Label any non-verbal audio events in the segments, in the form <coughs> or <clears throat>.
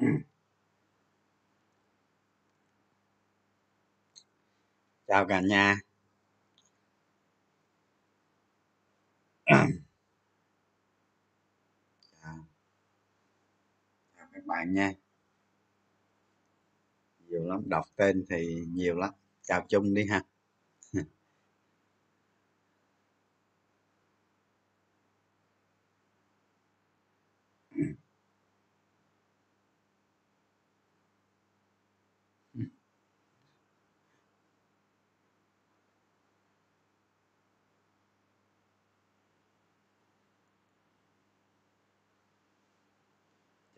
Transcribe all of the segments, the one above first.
Mm. Chào cả nhà. Chào, chào các bạn nha. Nhiều lắm đọc tên thì nhiều lắm. Chào chung đi ha.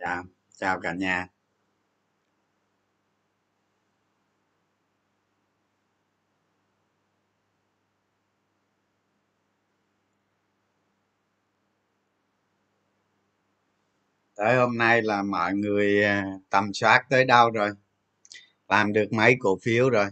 Chào chào cả nhà. Tới hôm nay là mọi người à, tầm soát tới đâu rồi? Làm được mấy cổ phiếu rồi?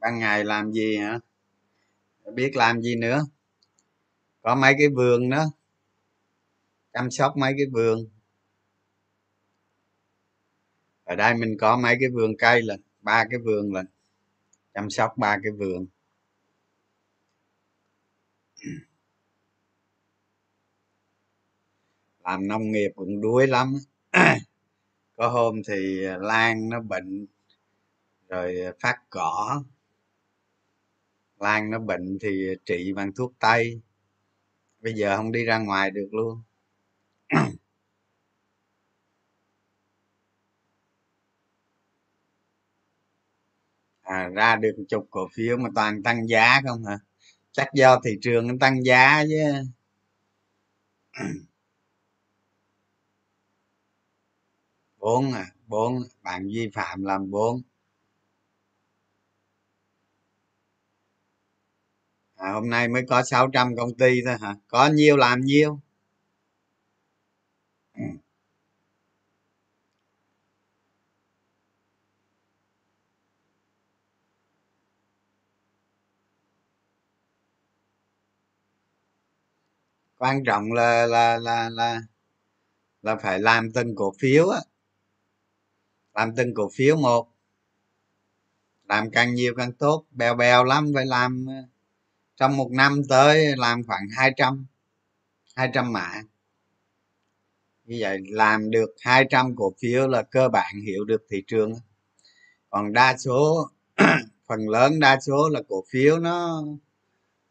Ban ngày làm gì hả? Biết làm gì nữa? Có mấy cái vườn đó. Chăm sóc mấy cái vườn. Ở đây mình có mấy cái vườn cây là ba cái vườn là chăm sóc ba cái vườn. <clears throat> Làm nông nghiệp cũng đuối lắm. <clears throat> Có hôm thì ờ, lan nó bệnh, rồi ờ, phát cỏ lan nó bệnh thì trị bằng thuốc tây. Bây giờ không đi ra ngoài được luôn. <clears throat> À, ra được chục cổ phiếu mà toàn tăng giá không hả? Chắc do thị trường nó tăng giá chứ. <clears throat> Bốn à bốn bạn vi phạm làm bốn. À, hôm nay mới có 600 công ty thôi hả? Có nhiêu làm nhiêu? Ừ. quan trọng là là là là là phải làm từng cổ phiếu á. Làm từng cổ phiếu một. Làm càng nhiều càng tốt. Bèo bèo lắm phải làm ờ, trong một năm tới làm khoảng 200 200 mã. Như vậy làm được 200 cổ phiếu là cơ bản hiểu được thị trường. Còn đa số, <clears throat> phần lớn đa số là cổ phiếu nó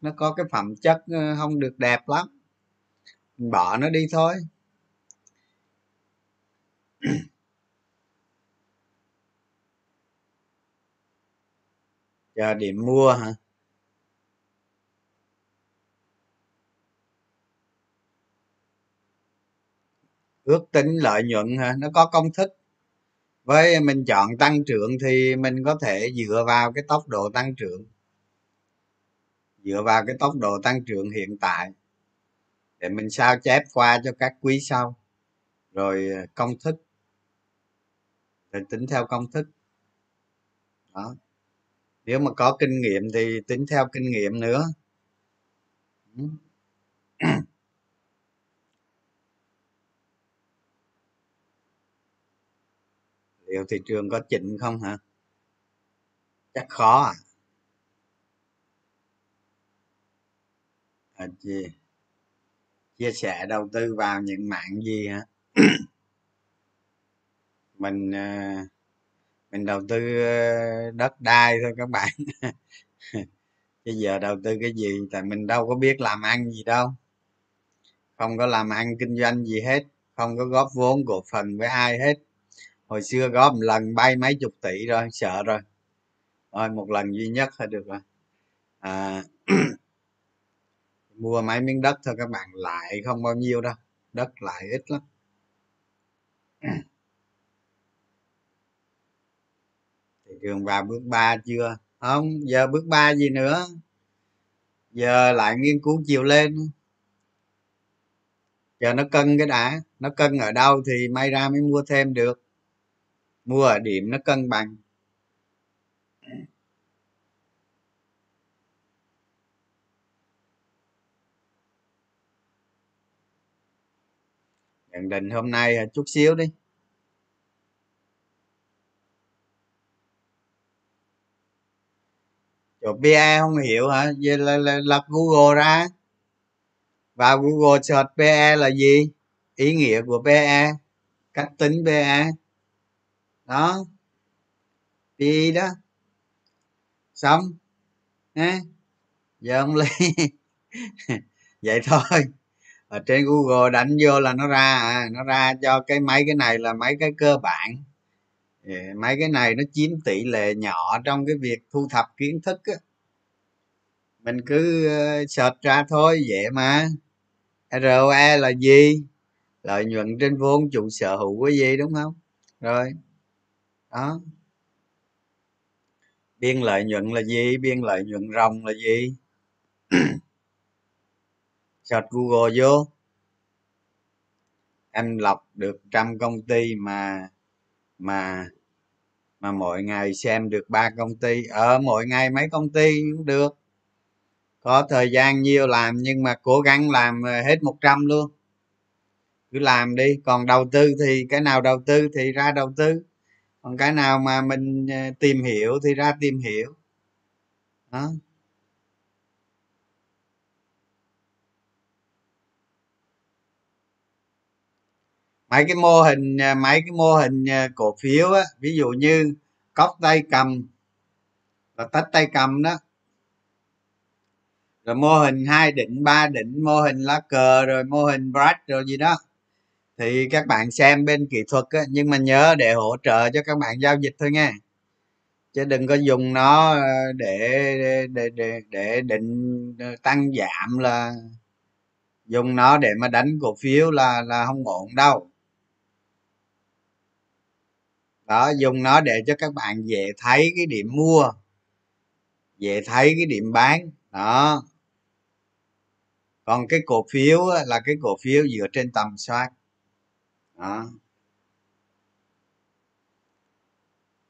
nó có cái phẩm chất ờ, không được đẹp lắm. Bỏ nó đi thôi. <clears throat> Chờ điểm mua hả? Ước tính lợi nhuận hả nó có công thức. Với mình chọn tăng trưởng thì mình có thể dựa vào cái tốc độ tăng trưởng. Dựa vào cái tốc độ tăng trưởng hiện tại để mình sao chép qua cho các quý sau. Rồi ờ, công thức. Rồi tính theo công thức. Đó. Nếu mà có kinh nghiệm thì tính theo kinh nghiệm nữa. <clears throat> liệu thị trường có chỉnh không hả? Chắc khó à, à chị chia sẻ đầu tư vào những mạng gì hả? <coughs> Mình à, mình đầu tư ờ, đất đai thôi các bạn. <laughs> Bây giờ đầu tư cái gì tại mình đâu có biết làm ăn gì đâu. Không có làm ăn kinh doanh gì hết. Không có góp vốn cổ phần với ai hết hồi xưa góp một lần bay mấy chục tỷ rồi sợ rồi. Thôi một lần duy nhất thôi được rồi. À, <clears throat> mua mấy miếng đất thôi các bạn lại không bao nhiêu đâu. Đất lại ít lắm. <clears throat> Thị trường vào bước ba chưa? Không giờ bước ba gì nữa? Giờ lại nghiên cứu chiều lên. Giờ nó cân cái đã. Nó cân ở đâu thì may ra mới mua thêm được mua ở điểm nó cân bằng. Nhận định hôm nay chút xíu đi. Chỗ pe không hiểu hả? Vậy là, là google ra. Vào google search pe là gì? Ý nghĩa của pe cách tính pe đó. Pi đó. Xong. Ha giờ ông lấy vậy thôi. Ở trên google đánh vô là nó ra à. Nó ra cho cái mấy cái này là mấy cái cơ bản. Mấy cái này nó chiếm tỷ lệ nhỏ trong cái việc thu thập kiến thức á. Mình cứ ờ, search ra thôi, dễ mà. ROE là gì? Lợi nhuận trên vốn chủ sở hữu cái gì, đúng không? Rồi đó. Biên lợi nhuận là gì? Biên lợi nhuận ròng là gì? <clears throat> Search google vô. Em lọc được trăm công ty mà mà mà mỗi ngày xem được ba công ty. Ở mỗi ngày mấy công ty cũng được. Có thời gian nhiều làm nhưng mà cố gắng làm hết một trăm luôn. Cứ làm đi. Còn đầu tư thì, cái nào đầu tư thì ra đầu tư còn cái nào mà mình ờ, tìm hiểu thì ra tìm hiểu. Đó. Mấy cái mô hình ờ, mấy cái mô hình ờ, cổ phiếu á, ví dụ như cóc tay cầm và tách tay cầm đó. Rồi mô hình hai định ba định mô hình lá cờ, rồi mô hình brush rồi gì đó thì các bạn xem bên kỹ thuật á, nhưng mà nhớ để hỗ trợ cho các bạn giao dịch thôi nha. Chứ đừng có dùng nó ờ, để để để để định ờ, tăng giảm là dùng nó để mà đánh cổ phiếu là là không ổn đâu. Đó dùng nó để cho các bạn dễ thấy cái điểm mua dễ thấy cái điểm bán. Đó. Còn cái cổ phiếu là cái cổ phiếu dựa trên tầm soát đó.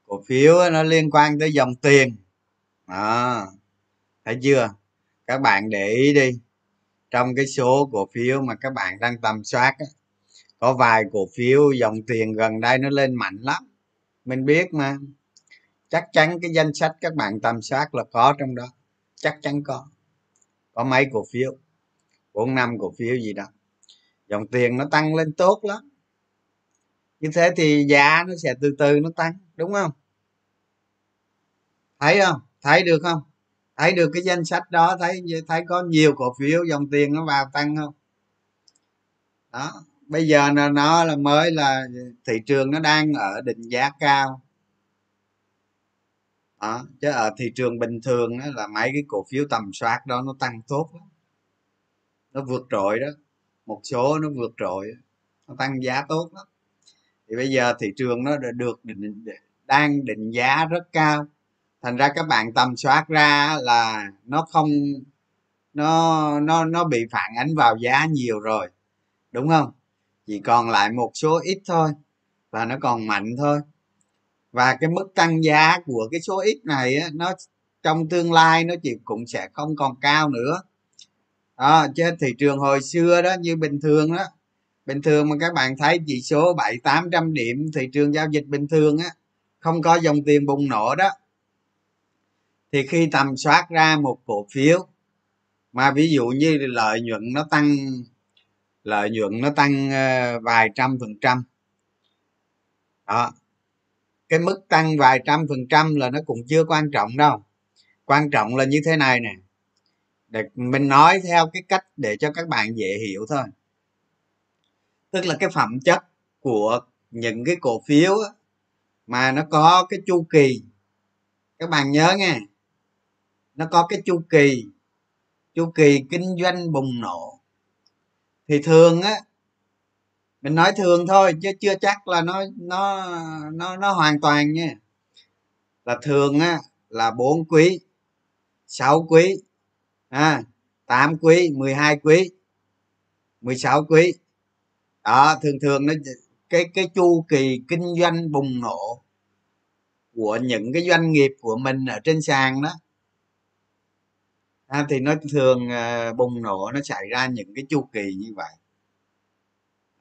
Cổ phiếu nó liên quan tới dòng tiền. Đó. Thấy chưa? Các bạn để ý đi. Trong cái số cổ phiếu mà các bạn đang tầm soát có vài cổ phiếu dòng tiền gần đây nó lên mạnh lắm. Mình biết mà. Chắc chắn cái danh sách các bạn tầm soát là có trong đó. Chắc chắn có. Có mấy cổ phiếu? Bốn năm cổ phiếu gì đó. Dòng tiền nó tăng lên tốt lắm như thế thì giá nó sẽ từ từ nó tăng, đúng không? Thấy không? Thấy được không? Thấy được cái danh sách đó, thấy thấy có nhiều cổ phiếu, dòng tiền nó vào tăng không? Đó, bây giờ là nó là mới là thị trường nó đang ở định giá cao. Đó, chứ ở thị trường bình thường đó là mấy cái cổ phiếu tầm soát đó nó tăng tốt lắm. Nó vượt trội đó, một số nó vượt trội, nó tăng giá tốt lắm thì bây giờ thị trường nó được định đang định giá rất cao. Thành ra các bạn tầm soát ra là nó không nó nó nó bị phản ánh vào giá nhiều rồi. Đúng không? Chỉ còn lại một số ít thôi và nó còn mạnh thôi. Và cái mức tăng giá của cái số ít này á, nó trong tương lai nó chỉ cũng sẽ không còn cao nữa. À, chứ thị trường hồi xưa đó như bình thường đó bình thường mà các bạn thấy chỉ số bảy, tám trăm điểm, thị trường giao dịch bình thường á, không có dòng tiền bùng nổ đó. Thì khi tầm soát ra một cổ phiếu, mà ví dụ như lợi nhuận nó tăng, lợi nhuận nó tăng ờ, vài trăm phần trăm, đó, cái mức tăng vài trăm phần trăm là nó cũng chưa quan trọng đâu. Quan trọng là như thế này nè, để mình nói theo cái cách để cho các bạn dễ hiểu thôi tức là cái phẩm chất của những cái cổ phiếu mà nó có cái chu kỳ. Các bạn nhớ nghe nó có cái chu kỳ chu kỳ kinh doanh bùng nổ. Thì thường á mình nói thường thôi chứ chưa chắc là nó nó nó nó hoàn toàn nha. Là thường á là bốn quý sáu quý à, 8 quý 12 quý 16 quý đó thường thường nó cái cái chu kỳ kinh doanh bùng nổ của những cái doanh nghiệp của mình ở trên sàn đó à, thì nó thường à, bùng nổ nó xảy ra những cái chu kỳ như vậy.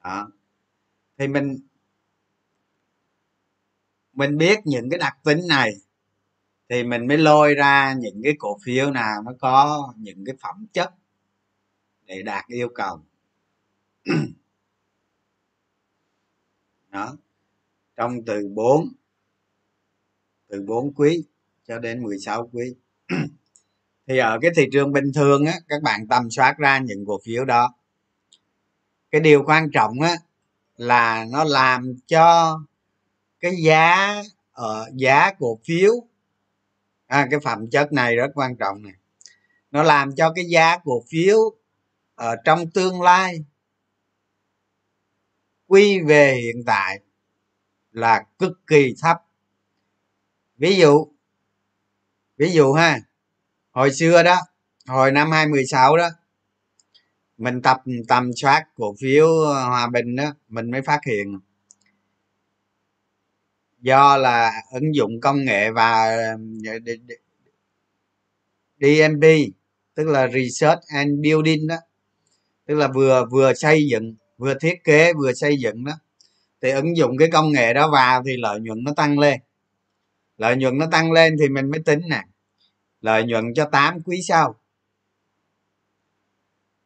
Đó. Thì mình mình biết những cái đặc tính này thì mình mới lôi ra những cái cổ phiếu nào nó có những cái phẩm chất để đạt yêu cầu đó. Trong từ 4 từ 4 quý cho đến 16 quý. <clears throat> Thì ở cái thị trường bình thường á các bạn tầm soát ra những cổ phiếu đó. Cái điều quan trọng á là nó làm cho cái giá ở uh, giá cổ phiếu à, cái phẩm chất này rất quan trọng này. Nó làm cho cái giá cổ phiếu ở trong tương lai quy về hiện tại là cực kỳ thấp. Ví dụ ví dụ ha, hồi xưa đó, hồi năm 2016 đó, mình tập tầm soát cổ phiếu ờ, hòa bình đó, mình mới phát hiện do là ứng dụng công nghệ và ờ, DMB tức là Research and Building đó, tức là vừa vừa xây dựng vừa thiết kế vừa xây dựng đó, thì ứng dụng cái công nghệ đó vào thì lợi nhuận nó tăng lên. Lợi nhuận nó tăng lên thì mình mới tính nè. Lợi nhuận cho 8 quý sau.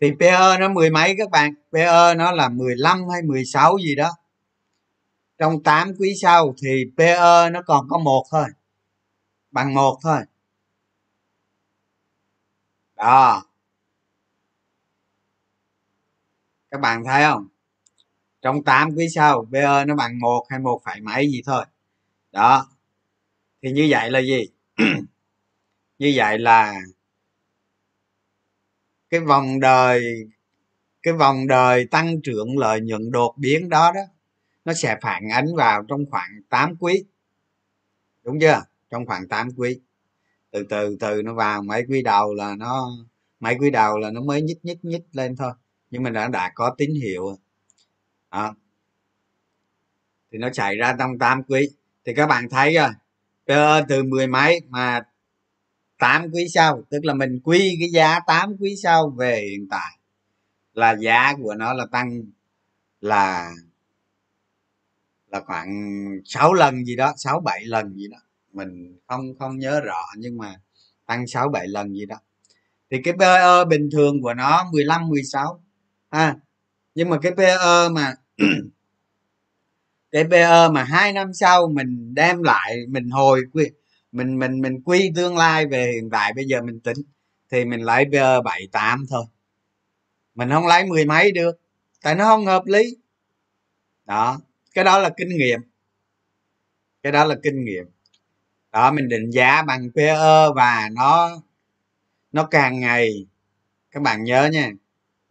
Thì PE nó mười mấy các bạn? PE nó là 15 hay 16 gì đó. Trong 8 quý sau thì PE nó còn có một thôi, bằng một thôi. Đó. Các bạn thấy không? Trong 8 quý sau PE nó bằng một hay một phải mấy gì thôi. Đó. Thì như vậy là gì? <clears throat> Như vậy là cái vòng đời, cái vòng đời tăng trưởng lợi nhuận đột biến đó đó, nó sẽ phản ánh vào trong khoảng 8 quý. Đúng chưa? Trong khoảng 8 quý. Từ từ từ nó vào, mấy quý đầu là nó, mấy quý đầu là nó mới nhích nhích nhích lên thôi nhưng mà đã đã có tín hiệu. À. thì nó chạy ra trong 8 quý. Thì các bạn thấy rồi PE từ mười mấy mà 8 quý sau, tức là mình quy cái giá 8 quý sau về hiện tại, là giá của nó là tăng là là khoảng 6 lần gì đó 6 7 lần gì đó. Mình không không nhớ rõ nhưng mà tăng 6 7 lần gì đó. Thì cái PE bình thường của nó 15 16 ha nhưng mà cái PE mà <clears throat> cái PE mà hai năm sau mình đem lại, mình hồi quy, mình mình mình quy tương lai về hiện tại, bây giờ mình tính, thì mình lấy PE 78 thôi. Mình không lấy mười mấy được, tại nó không hợp lý. Đó, cái đó là kinh nghiệm. Cái đó là kinh nghiệm. Đó, mình định giá bằng PE và nó nó càng ngày, các bạn nhớ nha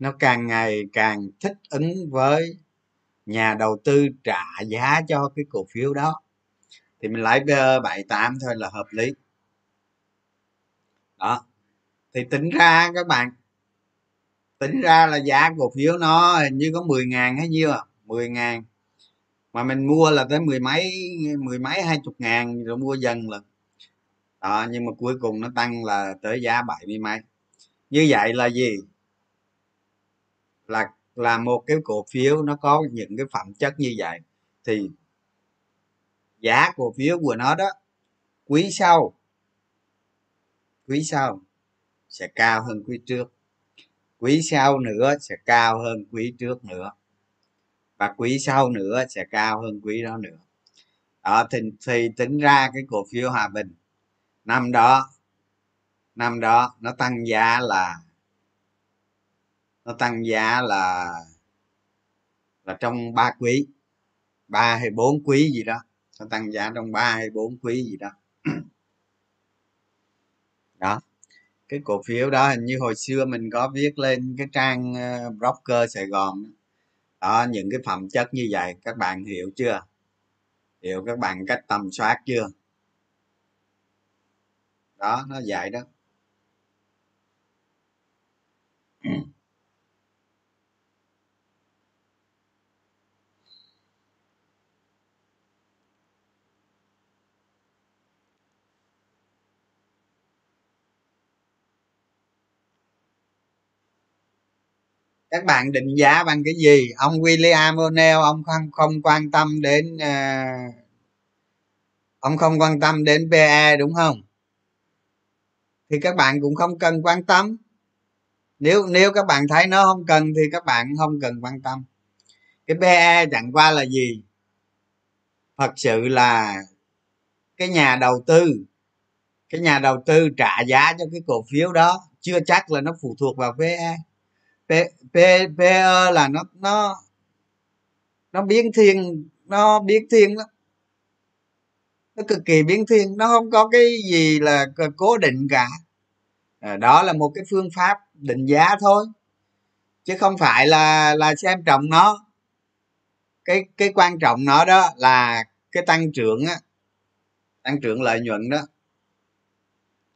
nó càng ngày càng thích ứng với nhà đầu tư trả giá cho cái cổ phiếu đó. Thì mình lấy ờ, bảy tám thôi là hợp lý. Đó. Thì tính ra các bạn, tính ra là giá cổ phiếu nó hình như có 10 ngàn hay nhiêu à? 10 ngàn. Mà mình mua là tới mười mấy mười mấy hai chục ngàn rồi mua dần lần. Đó, nhưng mà cuối cùng nó tăng là tới giá bảy mươi mấy. Như vậy là gì? Là là một cái cổ phiếu nó có những cái phẩm chất như vậy thì giá cổ phiếu của nó đó quý sau quý sau sẽ cao hơn quý trước quý sau nữa sẽ cao hơn quý trước nữa và quý sau nữa sẽ cao hơn quý đó nữa. Đó thì, thì tính ra cái cổ phiếu hòa bình năm đó năm đó nó tăng giá là nó tăng giá là là trong ba quý, ba hay bốn quý gì đó. Nó tăng giá trong ba hay bốn quý gì đó. <clears throat> Đó. Cái cổ phiếu đó hình như hồi xưa mình có viết lên cái trang ờ, broker sài gòn đó, những cái phẩm chất như vậy, các bạn hiểu chưa? Hiểu các bạn cách tầm soát chưa? Đó, nó vậy đó. <clears throat> các bạn định giá bằng cái gì? Ông William O'Neill ông không không quan tâm đến uh, ông không quan tâm đến PE đúng không? Thì các bạn cũng không cần quan tâm. Nếu nếu các bạn thấy nó không cần thì các bạn không cần quan tâm. Cái PE chẳng qua là gì? Thật sự là cái nhà đầu tư cái nhà đầu tư trả giá cho cái cổ phiếu đó chưa chắc là nó phụ thuộc vào PE P, P, là nó nó nó biến thiên nó biến thiên lắm. Nó cực kỳ biến thiên nó không có cái gì là cố định cả. À, đó là một cái phương pháp định giá thôi chứ không phải là là xem trọng nó. Cái cái quan trọng nó đó là cái tăng trưởng á tăng trưởng lợi nhuận đó.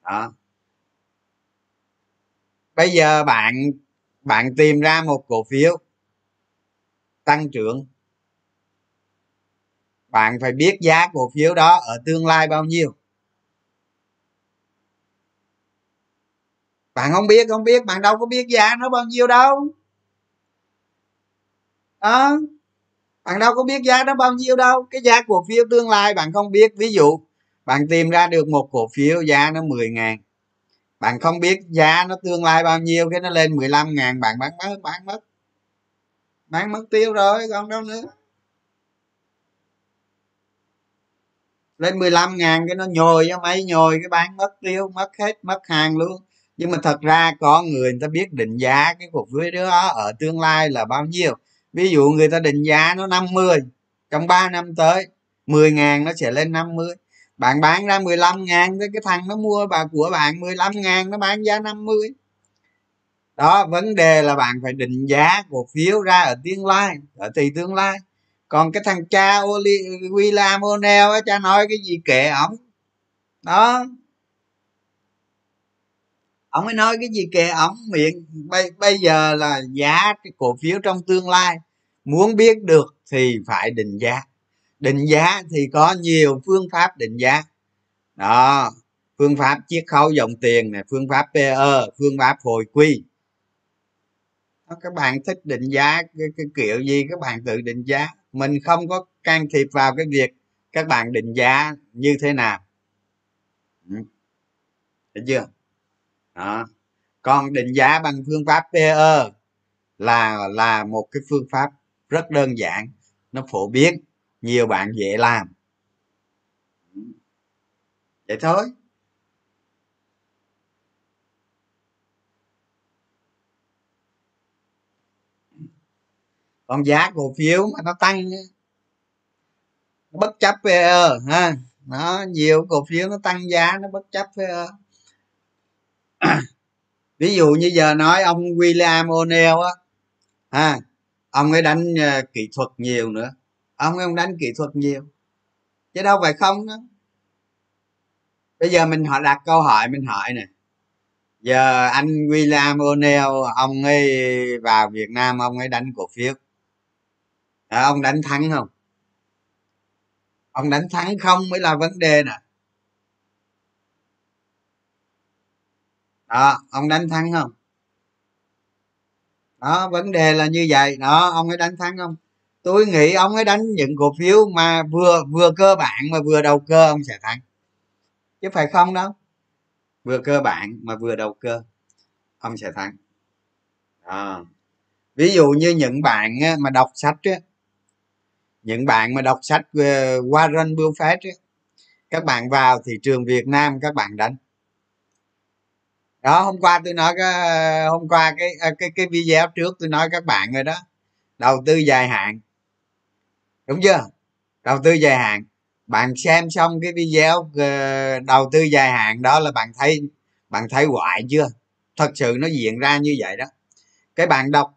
Đó. Bây giờ bạn bạn tìm ra một cổ phiếu tăng trưởng. Bạn phải biết giá cổ phiếu đó ở tương lai bao nhiêu. Bạn không biết không biết, bạn đâu có biết giá nó bao nhiêu đâu. Đó. Bạn đâu có biết giá nó bao nhiêu đâu. Cái giá cổ phiếu tương lai bạn không biết. Ví dụ, bạn tìm ra được một cổ phiếu giá nó 10 ngàn bạn không biết giá nó tương lai bao nhiêu, cái nó lên 15 ngàn, bạn bán mất bán mất bán mất tiêu rồi, còn đâu nữa. Lên 15 ngàn, cái nó nhồi cho mấy nhồi, cái bán mất tiêu, mất hết, mất hàng luôn. Nhưng mà thật ra có người người ta biết định giá cái cổ phiếu đó ở tương lai là bao nhiêu. Ví dụ người ta định giá nó 50 trong 3 năm tới 10 ngàn nó sẽ lên 50 bạn bán ra 15 ngàn cái thằng nó mua bà của bạn 15 ngàn nó bán giá 50 đó vấn đề là bạn phải định giá cổ phiếu ra ở tương lai ở tỷ tương lai. Còn cái thằng cha William O'Neill á cha nói cái gì kệ ổng. Đó. Ông ấy nói cái gì kệ ổng miệng. Bây, bây giờ là giá cái cổ phiếu trong tương lai. Muốn biết được thì phải định giá định giá thì có nhiều phương pháp định giá. Đó phương pháp chiết khấu dòng tiền này phương pháp pe phương pháp hồi quy. Các bạn thích định giá cái, cái kiểu gì các bạn tự định giá. Mình không có can thiệp vào cái việc các bạn định giá như thế nào. Ừ. Thấy chưa? Đó. Còn định giá bằng phương pháp pe là là một cái phương pháp rất đơn giản nó phổ biến nhiều bạn dễ làm. Vậy thôi. Còn giá cổ phiếu mà nó tăng nó bất chấp PE ha. Nó nhiều cổ phiếu nó tăng giá, nó bất chấp PE <coughs> ví dụ như giờ nói ông William O'Neill á, ha, ông ấy đánh ờ, kỹ thuật nhiều nữa ông ấy không đánh kỹ thuật nhiều. Chứ đâu phải không đó. Bây giờ mình họ đặt câu hỏi mình hỏi nè. Giờ anh William O'Neil ông ấy vào Việt Nam ông ấy đánh cổ phiếu. À, ông đánh thắng không? Ông đánh thắng không mới là vấn đề nè. Đó ông đánh thắng không? Đó vấn đề là như vậy. Đó ông ấy đánh thắng không? Tôi nghĩ ông ấy đánh những cổ phiếu mà vừa vừa cơ bản mà vừa đầu cơ ông sẽ thắng. Chứ phải không đâu. Vừa cơ bản mà vừa đầu cơ ông sẽ thắng. À. ví dụ như những bạn mà đọc sách á những bạn mà đọc sách ờ, Warren Buffett á, các bạn vào thị trường Việt Nam các bạn đánh. Đó hôm qua tôi nói cái ờ, hôm qua cái ờ, cái cái video trước tôi nói các bạn rồi đó. Đầu tư dài hạn đúng chưa? Đầu tư dài hạn. Bạn xem xong cái video ờ, đầu tư dài hạn đó là bạn thấy bạn thấy hoại chưa? Thật sự nó diễn ra như vậy đó. Cái bạn đọc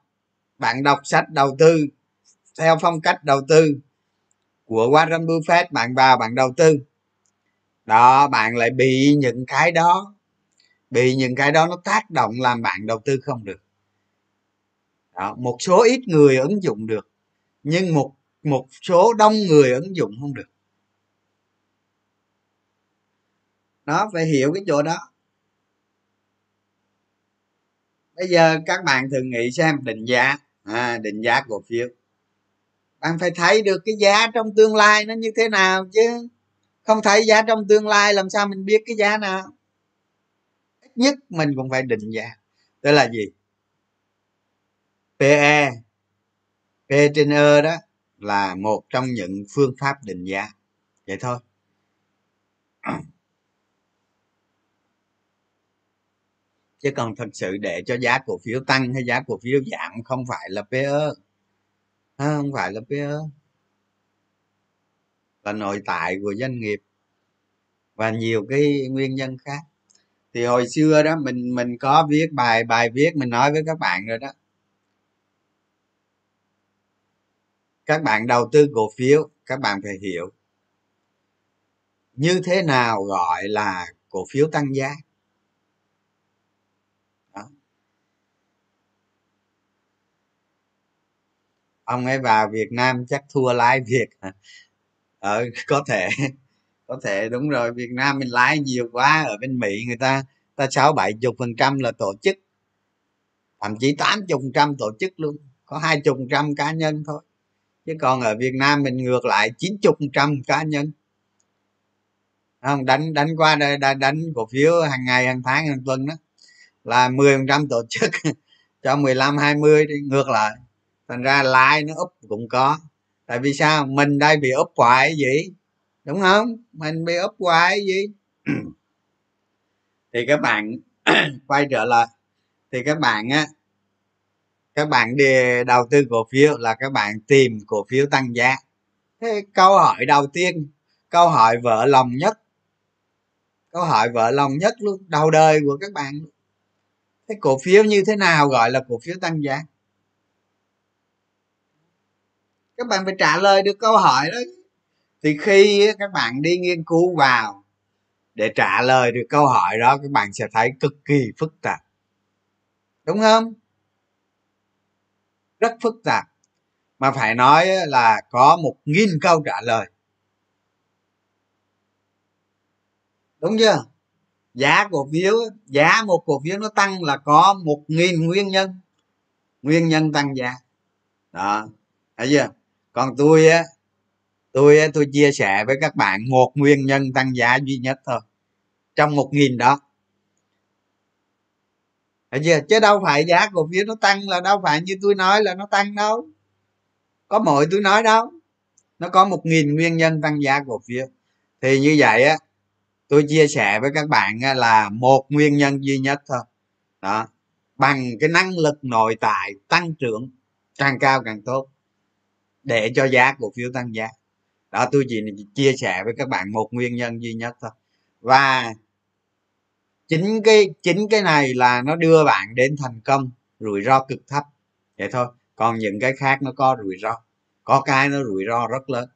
bạn đọc sách đầu tư theo phong cách đầu tư của Warren Buffett bạn vào bạn đầu tư. Đó bạn lại bị những cái đó bị những cái đó nó tác động làm bạn đầu tư không được. Đó, một số ít người ứng dụng được nhưng một một số đông người ứng dụng không được. Nó phải hiểu cái chỗ đó. Bây giờ các bạn thường nghĩ xem định giá. À, định giá cổ phiếu. Bạn phải thấy được cái giá trong tương lai nó như thế nào chứ. Không thấy giá trong tương lai làm sao mình biết cái giá nào. Ít nhất mình cũng phải định giá. Đó là gì? Pe p trên e đó là một trong những phương pháp định giá. Vậy thôi. Chứ còn thật sự để cho giá cổ phiếu tăng hay giá cổ phiếu giảm không phải là PE không phải là PE là nội tại của doanh nghiệp. Và nhiều cái nguyên nhân khác. Thì hồi xưa đó, mình mình có viết bài bài viết mình nói với các bạn rồi đó. Các bạn đầu tư cổ phiếu, các bạn phải hiểu. Như thế nào gọi là cổ phiếu tăng giá? Ông ấy vào việt nam chắc thua lái việt. <laughs> Ờ có thể. <laughs> Có thể, đúng rồi. Việt nam mình lái nhiều quá, ở bên mỹ người ta ta sáu bảy chục phần trăm là tổ chức. Thậm chí tám chục phần trăm tổ chức luôn. Có hai chục phần trăm cá nhân thôi chứ còn ở việt nam mình ngược lại chín chục trăm cá nhân. Không? Đánh đánh qua đây đánh, đánh cổ phiếu hàng ngày hàng tháng hàng tuần đó là mười phần trăm tổ chức. <laughs> Cho mười lăm hai mươi đi ngược lại. Thành ra like nó úp cũng có. Tại vì sao? Mình đây bị úp hoài gì? Đúng không? Mình bị úp hoài gì? Thì các bạn <coughs> quay trở lại. Thì các bạn á các bạn đi đầu tư cổ phiếu là các bạn tìm cổ phiếu tăng giá. Thế câu hỏi đầu tiên, câu hỏi vợ lòng nhất, câu hỏi vợ lòng nhất luôn đầu đời của các bạn. Thế cổ phiếu như thế nào gọi là cổ phiếu tăng giá? Các bạn phải trả lời được câu hỏi đó. Thì khi các bạn đi nghiên cứu vào để trả lời được câu hỏi đó, các bạn sẽ thấy cực kỳ phức tạp. Đúng không? Rất phức tạp. Mà phải nói là có một nghìn câu trả lời. Đúng chưa? Giá cổ phiếu giá một cổ phiếu nó tăng là có một nghìn nguyên nhân. Nguyên nhân tăng giá. Đó, thấy chưa? Còn tôi á tôi á, tôi chia sẻ với các bạn một nguyên nhân tăng giá duy nhất thôi. Trong một nghìn đó chưa chứ đâu phải giá cổ phiếu nó tăng là đâu phải như tôi nói là nó tăng đâu. Có mọi tôi nói đâu. Nó có một nghìn nguyên nhân tăng giá cổ phiếu. Thì như vậy á, tôi chia sẻ với các bạn là một nguyên nhân duy nhất thôi. Đó. Bằng cái năng lực nội tại tăng trưởng càng cao càng tốt. Để cho giá cổ phiếu tăng giá. Đó, tôi chỉ chia sẻ với các bạn một nguyên nhân duy nhất thôi. Và chính cái chính cái này là nó đưa bạn đến thành công, rủi ro cực thấp. Vậy thôi, còn những cái khác nó có rủi ro. Có cái nó rủi ro rất lớn.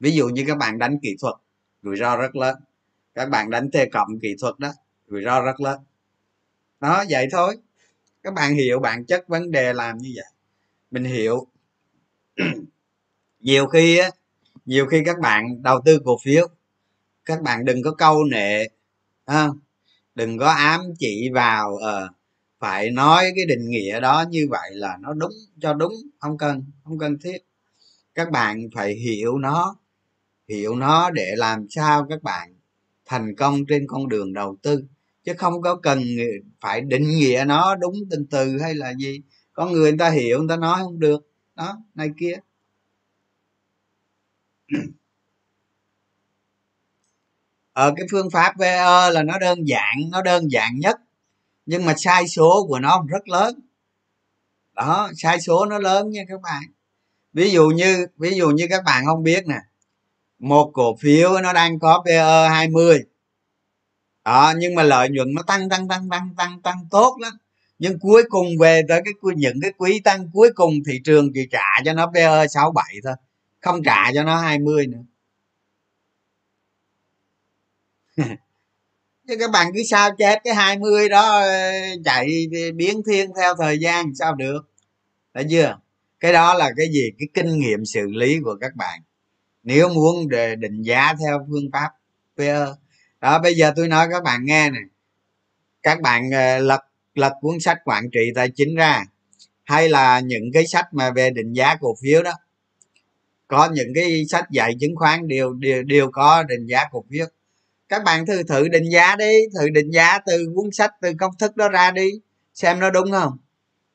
Ví dụ như các bạn đánh kỹ thuật, rủi ro rất lớn. Các bạn đánh t cộng kỹ thuật đó, rủi ro rất lớn. Đó, vậy thôi. Các bạn hiểu bản chất vấn đề làm như vậy. Mình hiểu. <clears throat> Nhiều khi á, nhiều khi các bạn đầu tư cổ phiếu. Các bạn đừng có câu nệ không đừng có ám chỉ vào uh, phải nói cái định nghĩa đó như vậy là nó đúng cho đúng không cần không cần thiết. Các bạn phải hiểu nó hiểu nó để làm sao các bạn thành công trên con đường đầu tư chứ không có cần phải định nghĩa nó đúng từng từ hay là gì. Có người người ta hiểu người ta nói không được đó này kia ờ, cái phương pháp ve là nó đơn giản nó đơn giản nhất nhưng mà sai số của nó rất lớn. Đó sai số nó lớn nha các bạn. Ví dụ như ví dụ như các bạn không biết nè một cổ phiếu nó đang có PE 20 đó nhưng mà lợi nhuận nó tăng tăng tăng tăng tăng tăng tốt lắm. Nhưng cuối cùng về tới cái những cái quý tăng cuối cùng thị trường chỉ trả cho nó PE 67 thôi không trả cho nó 20 nữa chứ các bạn cứ sao chép cái 20 đó, chạy biến thiên theo thời gian sao được? Thấy chưa? Cái đó là cái gì? Cái kinh nghiệm xử lý của các bạn. Nếu muốn để định giá theo phương pháp PE đó, bây giờ tôi nói các bạn nghe nè. Các bạn ờ, lật lật cuốn sách quản trị tài chính ra. Hay là những cái sách mà về định giá cổ phiếu đó. Có những cái sách dạy chứng khoán đều đều đều có định giá cổ phiếu các bạn thử thử định giá đi, thử định giá từ cuốn sách, từ công thức đó ra đi, xem nó đúng không?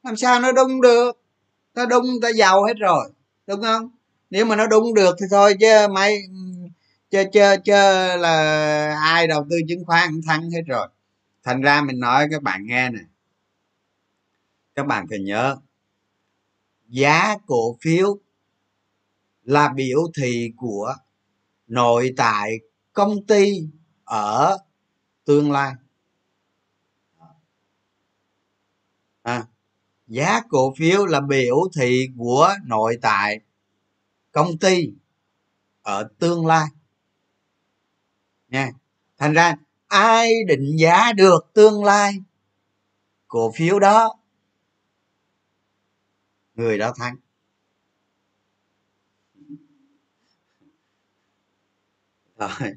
Làm sao nó đúng được? Nó đúng ta giàu hết rồi, đúng không? Nếu mà nó đúng được thì thôi, chứ mấy chơi chơi chơi là ai đầu tư chứng khoán cũng thắng hết rồi. Thành ra mình nói các bạn nghe nè. Các bạn phải nhớ, giá cổ phiếu là biểu thị của nội tại công ty ở tương lai. À, giá cổ phiếu là biểu thị của nội tại công ty ở tương lai. Nha thành ra ai định giá được tương lai cổ phiếu đó? Người đó thắng. Rồi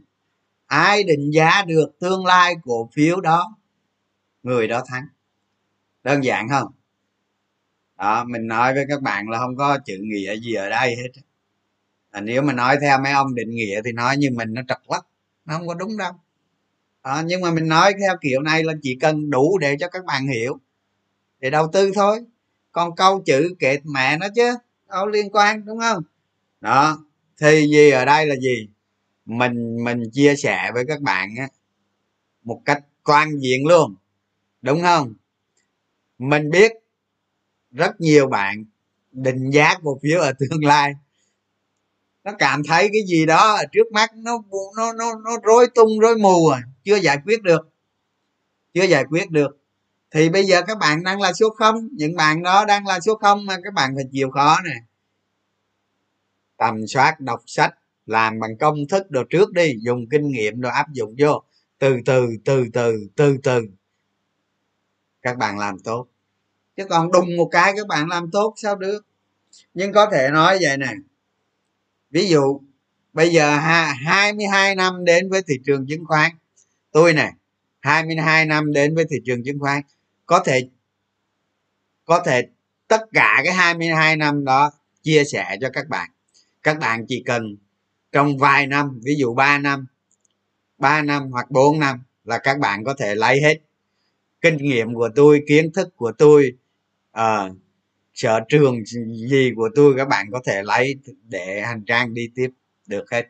ai định giá được tương lai cổ phiếu đó? Người đó thắng. Đơn giản không? Đó mình nói với các bạn là không có chữ nghĩa gì ở đây hết. À, nếu mà nói theo mấy ông định nghĩa thì nói như mình nó trật lắc nó không có đúng đâu. À, nhưng mà mình nói theo kiểu này là chỉ cần đủ để cho các bạn hiểu. Để đầu tư thôi. Còn câu chữ kệ mẹ nó chứ đâu liên quan đúng không? Đó thì gì ở đây là gì? Mình mình chia sẻ với các bạn á, một cách toàn diện luôn, đúng không? Mình biết rất nhiều bạn định giá cổ phiếu ở tương lai. Nó cảm thấy cái gì đó ở trước mắt nó nó nó nó rối tung, rối mù rồi chưa giải quyết được, chưa giải quyết được. Thì bây giờ các bạn đang là số không, những bạn đó đang là số không mà các bạn phải chịu khó nè. Tầm soát đọc sách làm bằng công thức đồ trước đi, dùng kinh nghiệm rồi áp dụng vô. Từ từ từ từ từ từ. Các bạn làm tốt. Chứ còn đùng một cái các bạn làm tốt, sao được? Nhưng có thể nói vậy nè. Ví dụ, bây giờ 22 năm đến với thị trường chứng khoán. Tôi nè 22 năm đến với thị trường chứng khoán. Có thể có thể tất cả cái 22 năm đó chia sẻ cho các bạn. Các bạn chỉ cần trong vài năm ví dụ 3 năm 3 năm hoặc 4 năm là các bạn có thể lấy hết kinh nghiệm của tôi kiến thức của tôi uh, sở trường gì của tôi các bạn có thể lấy để hành trang đi tiếp được hết.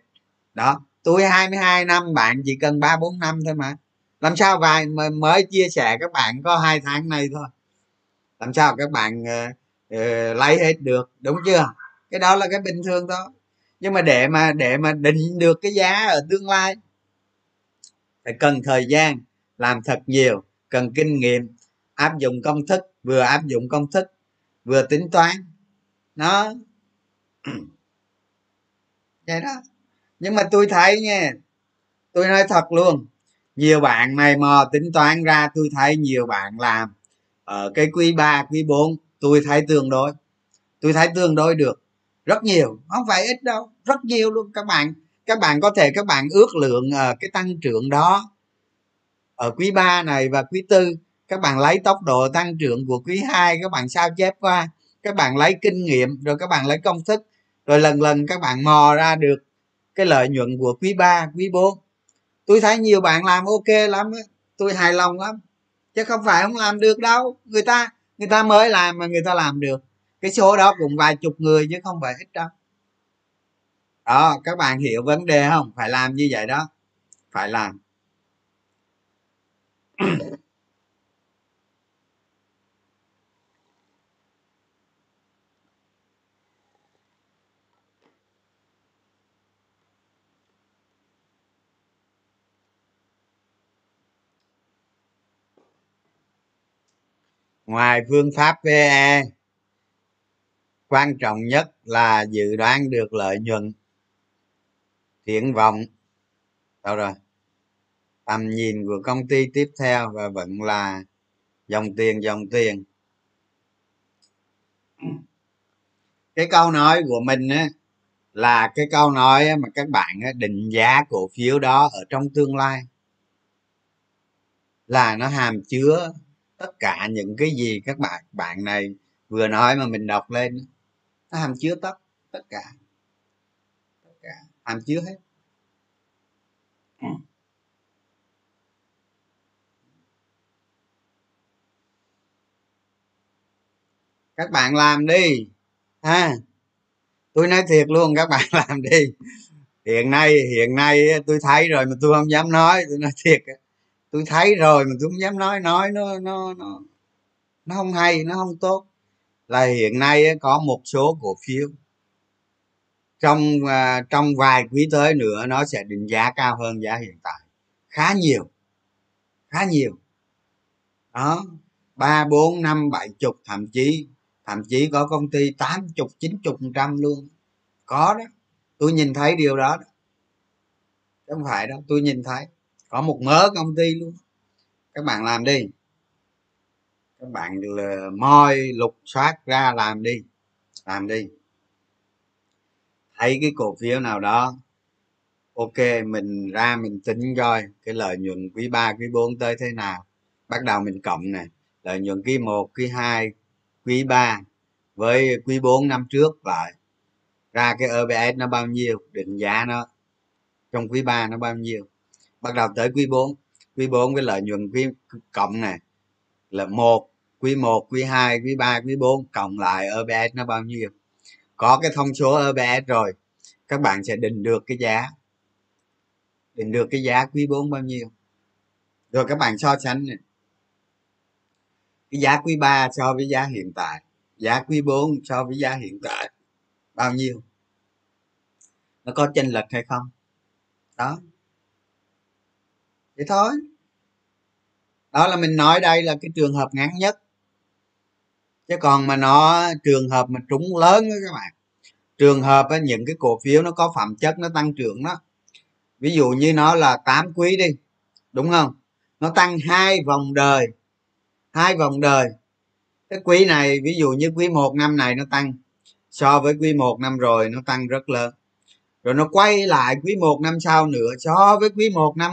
Đó tôi 22 năm bạn chỉ cần ba bốn năm thôi mà. Làm sao vài mới chia sẻ các bạn có hai tháng này thôi. Làm sao các bạn uh, uh, lấy hết được đúng chưa? Cái đó là cái bình thường thôi nhưng mà để mà để mà định được cái giá ở tương lai phải cần thời gian làm thật nhiều cần kinh nghiệm áp dụng công thức vừa áp dụng công thức vừa tính toán. Nó <clears throat> vậy đó. Nhưng mà tôi thấy nha tôi nói thật luôn nhiều bạn mày mò tính toán ra tôi thấy nhiều bạn làm ở cái quý 3, quý 4 tôi thấy tương đối. Tôi thấy tương đối được rất nhiều không phải ít đâu rất nhiều luôn các bạn. Các bạn có thể các bạn ước lượng uh, cái tăng trưởng đó. Ở quý 3 này và quý tư các bạn lấy tốc độ tăng trưởng của quý 2 các bạn sao chép qua. Các bạn lấy kinh nghiệm rồi các bạn lấy công thức rồi lần lần các bạn mò ra được cái lợi nhuận của quý 3, quý 4 tôi thấy nhiều bạn làm ok lắm tôi hài lòng lắm. Chứ không phải không làm được đâu người ta người ta mới làm mà người ta làm được cái số đó cũng vài chục người chứ không phải ít đâu. Đó, các bạn hiểu vấn đề không? Phải làm như vậy đó. Phải làm. Ngoài phương pháp ve quan trọng nhất là dự đoán được lợi nhuận. Triển vọng. Đâu rồi? Tầm nhìn của công ty tiếp theo và vẫn là dòng tiền dòng tiền. Cái câu nói của mình á, là cái câu nói mà các bạn định giá cổ phiếu đó ở trong tương lai. Là nó hàm chứa tất cả những cái gì các bạn bạn này vừa nói mà mình đọc lên nó hàm chứa tất tất cả. Tất cả. Hàm chứa hết. Các bạn làm đi. Ha. Tôi nói thiệt luôn các bạn <laughs> làm đi. Hiện nay hiện nay tôi thấy rồi mà tôi không dám nói tôi nói thiệt tôi thấy rồi mà tôi không dám nói nói nó nó nó nó không hay nó không tốt là hiện nay có một số cổ phiếu trong à, trong vài quý tới nữa nó sẽ định giá cao hơn giá hiện tại. Khá nhiều khá nhiều. Đó ba bốn năm bảy chục thậm chí thậm chí có công ty tám chục chín chục trăm luôn. Có đó tôi nhìn thấy điều đó, đó. Không phải đâu tôi nhìn thấy. Có một mớ công ty luôn. Các bạn làm đi các bạn moi, lục, soát, ra, làm đi. Làm đi. Thấy cái cổ phiếu nào đó, ok, mình ra mình tính coi cái lợi nhuận quý 3 quý 4 tới thế nào. Bắt đầu mình cộng nè, lợi nhuận quý 1 quý 2 quý 3 với quý 4 năm trước lại. Ra cái EPS nó bao nhiêu, định giá nó trong quý 3 nó bao nhiêu. Bắt đầu tới quý 4 quý 4 cái lợi nhuận quý cộng này là một quý 1 quý 2 quý 3 quý 4 cộng lại EPS nó bao nhiêu? Có cái thông số EPS rồi. Các bạn sẽ định được cái giá. Định được cái giá quý 4 bao nhiêu? Rồi các bạn so sánh này. cái giá quý 3 so với giá hiện tại. Giá quý 4 so với giá hiện tại. Bao nhiêu? Nó có chênh lệch hay không? Đó. Vậy thôi. Đó là mình nói đây là cái trường hợp ngắn nhất chứ còn mà nó trường hợp mà trúng lớn đó các bạn trường hợp á, những cái cổ phiếu nó có phẩm chất nó tăng trưởng đó ví dụ như nó là 8 quý đi đúng không? Nó tăng hai vòng đời hai vòng đời. Cái quý này ví dụ như quý một năm này nó tăng so với quý một năm rồi nó tăng rất lớn. Rồi nó quay lại quý một năm sau nữa so với quý một năm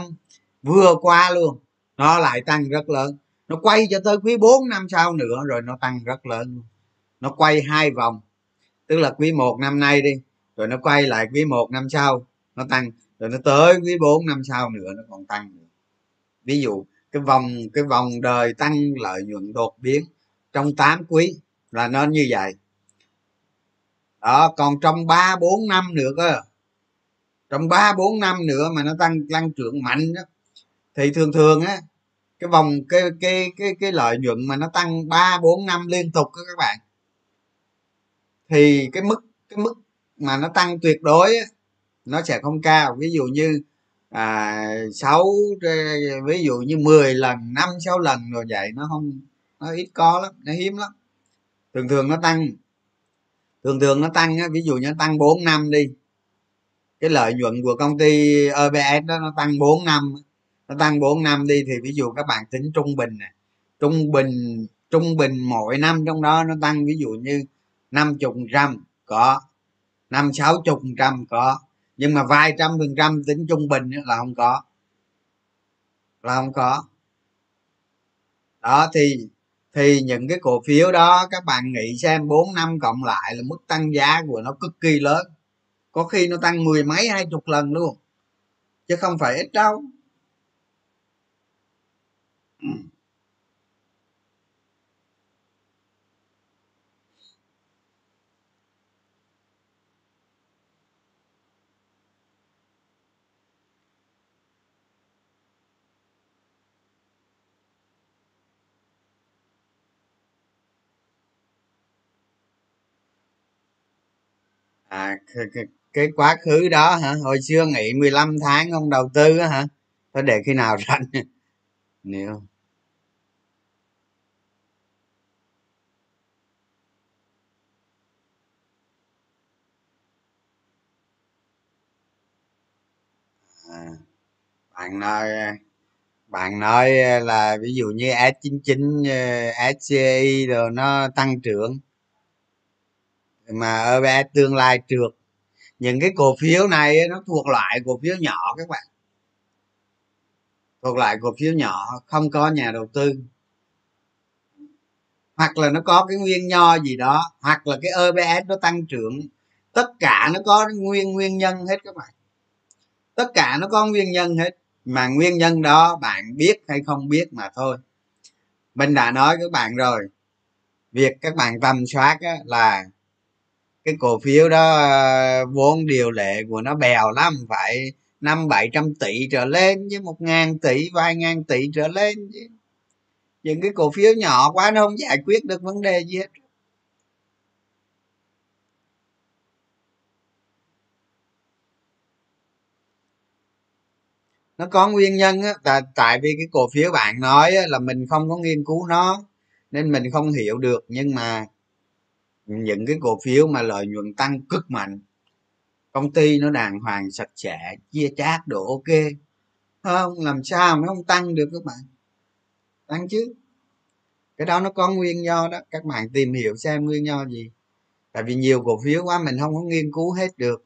vừa qua luôn nó lại tăng rất lớn nó quay cho tới quý 4 năm sau nữa rồi nó tăng rất lớn. Nó quay hai vòng. Tức là quý 1 năm nay đi, rồi nó quay lại quý 1 năm sau, nó tăng. Rồi nó tới quý 4 năm sau nữa, nó còn tăng nữa. ví dụ, cái vòng cái vòng đời tăng lợi nhuận đột biến trong 8 quý là nó như vậy. Đó, còn trong ba, bốn năm nữa cơ. Trong ba, bốn năm nữa mà nó tăng tăng trưởng mạnh đó, thì thường thường á cái vòng cái cái cái cái lợi nhuận mà nó tăng ba bốn năm liên tục đó các bạn. Thì cái mức cái mức mà nó tăng tuyệt đối á, nó sẽ không cao. Ví dụ như à, 6 ờ, ví dụ như 10 lần năm sáu lần rồi vậy nó không nó ít có lắm nó hiếm lắm. Thường thường nó tăng thường thường nó tăng á, ví dụ như nó tăng 4 năm đi cái lợi nhuận của công ty OBS đó nó tăng 4 năm nó tăng 4 năm đi thì ví dụ các bạn tính trung bình này, trung bình trung bình mỗi năm trong đó nó tăng ví dụ như năm chục trăm có, năm sáu chục trăm có. Nhưng mà vài trăm phần trăm tính trung bình là không có, là không có. Đó, thì thì những cái cổ phiếu đó các bạn nghĩ xem 4 năm cộng lại là mức tăng giá của nó cực kỳ lớn. Có khi nó tăng mười mấy, hai chục lần luôn, chứ không phải ít đâu à cái, cái, cái quá khứ đó hả? Hồi xưa nghỉ 15 tháng không đầu tư á hả? Thôi để khi nào rảnh. <laughs> Nếu à, bạn nói bạn nói ờ, là ví dụ như S99 SCI rồi nó tăng trưởng. Mà OBS tương lai trượt. Những cái cổ phiếu này nó thuộc loại cổ phiếu nhỏ các bạn. Thuộc loại cổ phiếu nhỏ, không có nhà đầu tư. Hoặc là nó có cái nguyên nho gì đó, hoặc là cái OBS nó tăng trưởng. Tất cả nó có nguyên nguyên nhân hết các bạn. Tất cả nó có nguyên nhân hết mà nguyên nhân đó bạn biết hay không biết mà thôi. Mình đã nói các bạn rồi việc các bạn tầm soát á, là cái cổ phiếu đó ờ, vốn điều lệ của nó bèo lắm phải năm bảy trăm tỷ trở lên với một ngàn tỷ vài ngàn tỷ trở lên chứ. Những cái cổ phiếu nhỏ quá nó không giải quyết được vấn đề gì hết. Nó có nguyên nhân á tại tại vì cái cổ phiếu bạn nói á, là mình không có nghiên cứu nó nên mình không hiểu được. Nhưng mà những cái cổ phiếu mà lợi nhuận tăng cực mạnh công ty nó đàng hoàng sạch sẽ chia chác đồ ok. Không làm sao nó không tăng được các bạn? Tăng chứ. Cái đó nó có nguyên do đó. Các bạn tìm hiểu xem nguyên do gì. Tại vì nhiều cổ phiếu quá mình không có nghiên cứu hết được.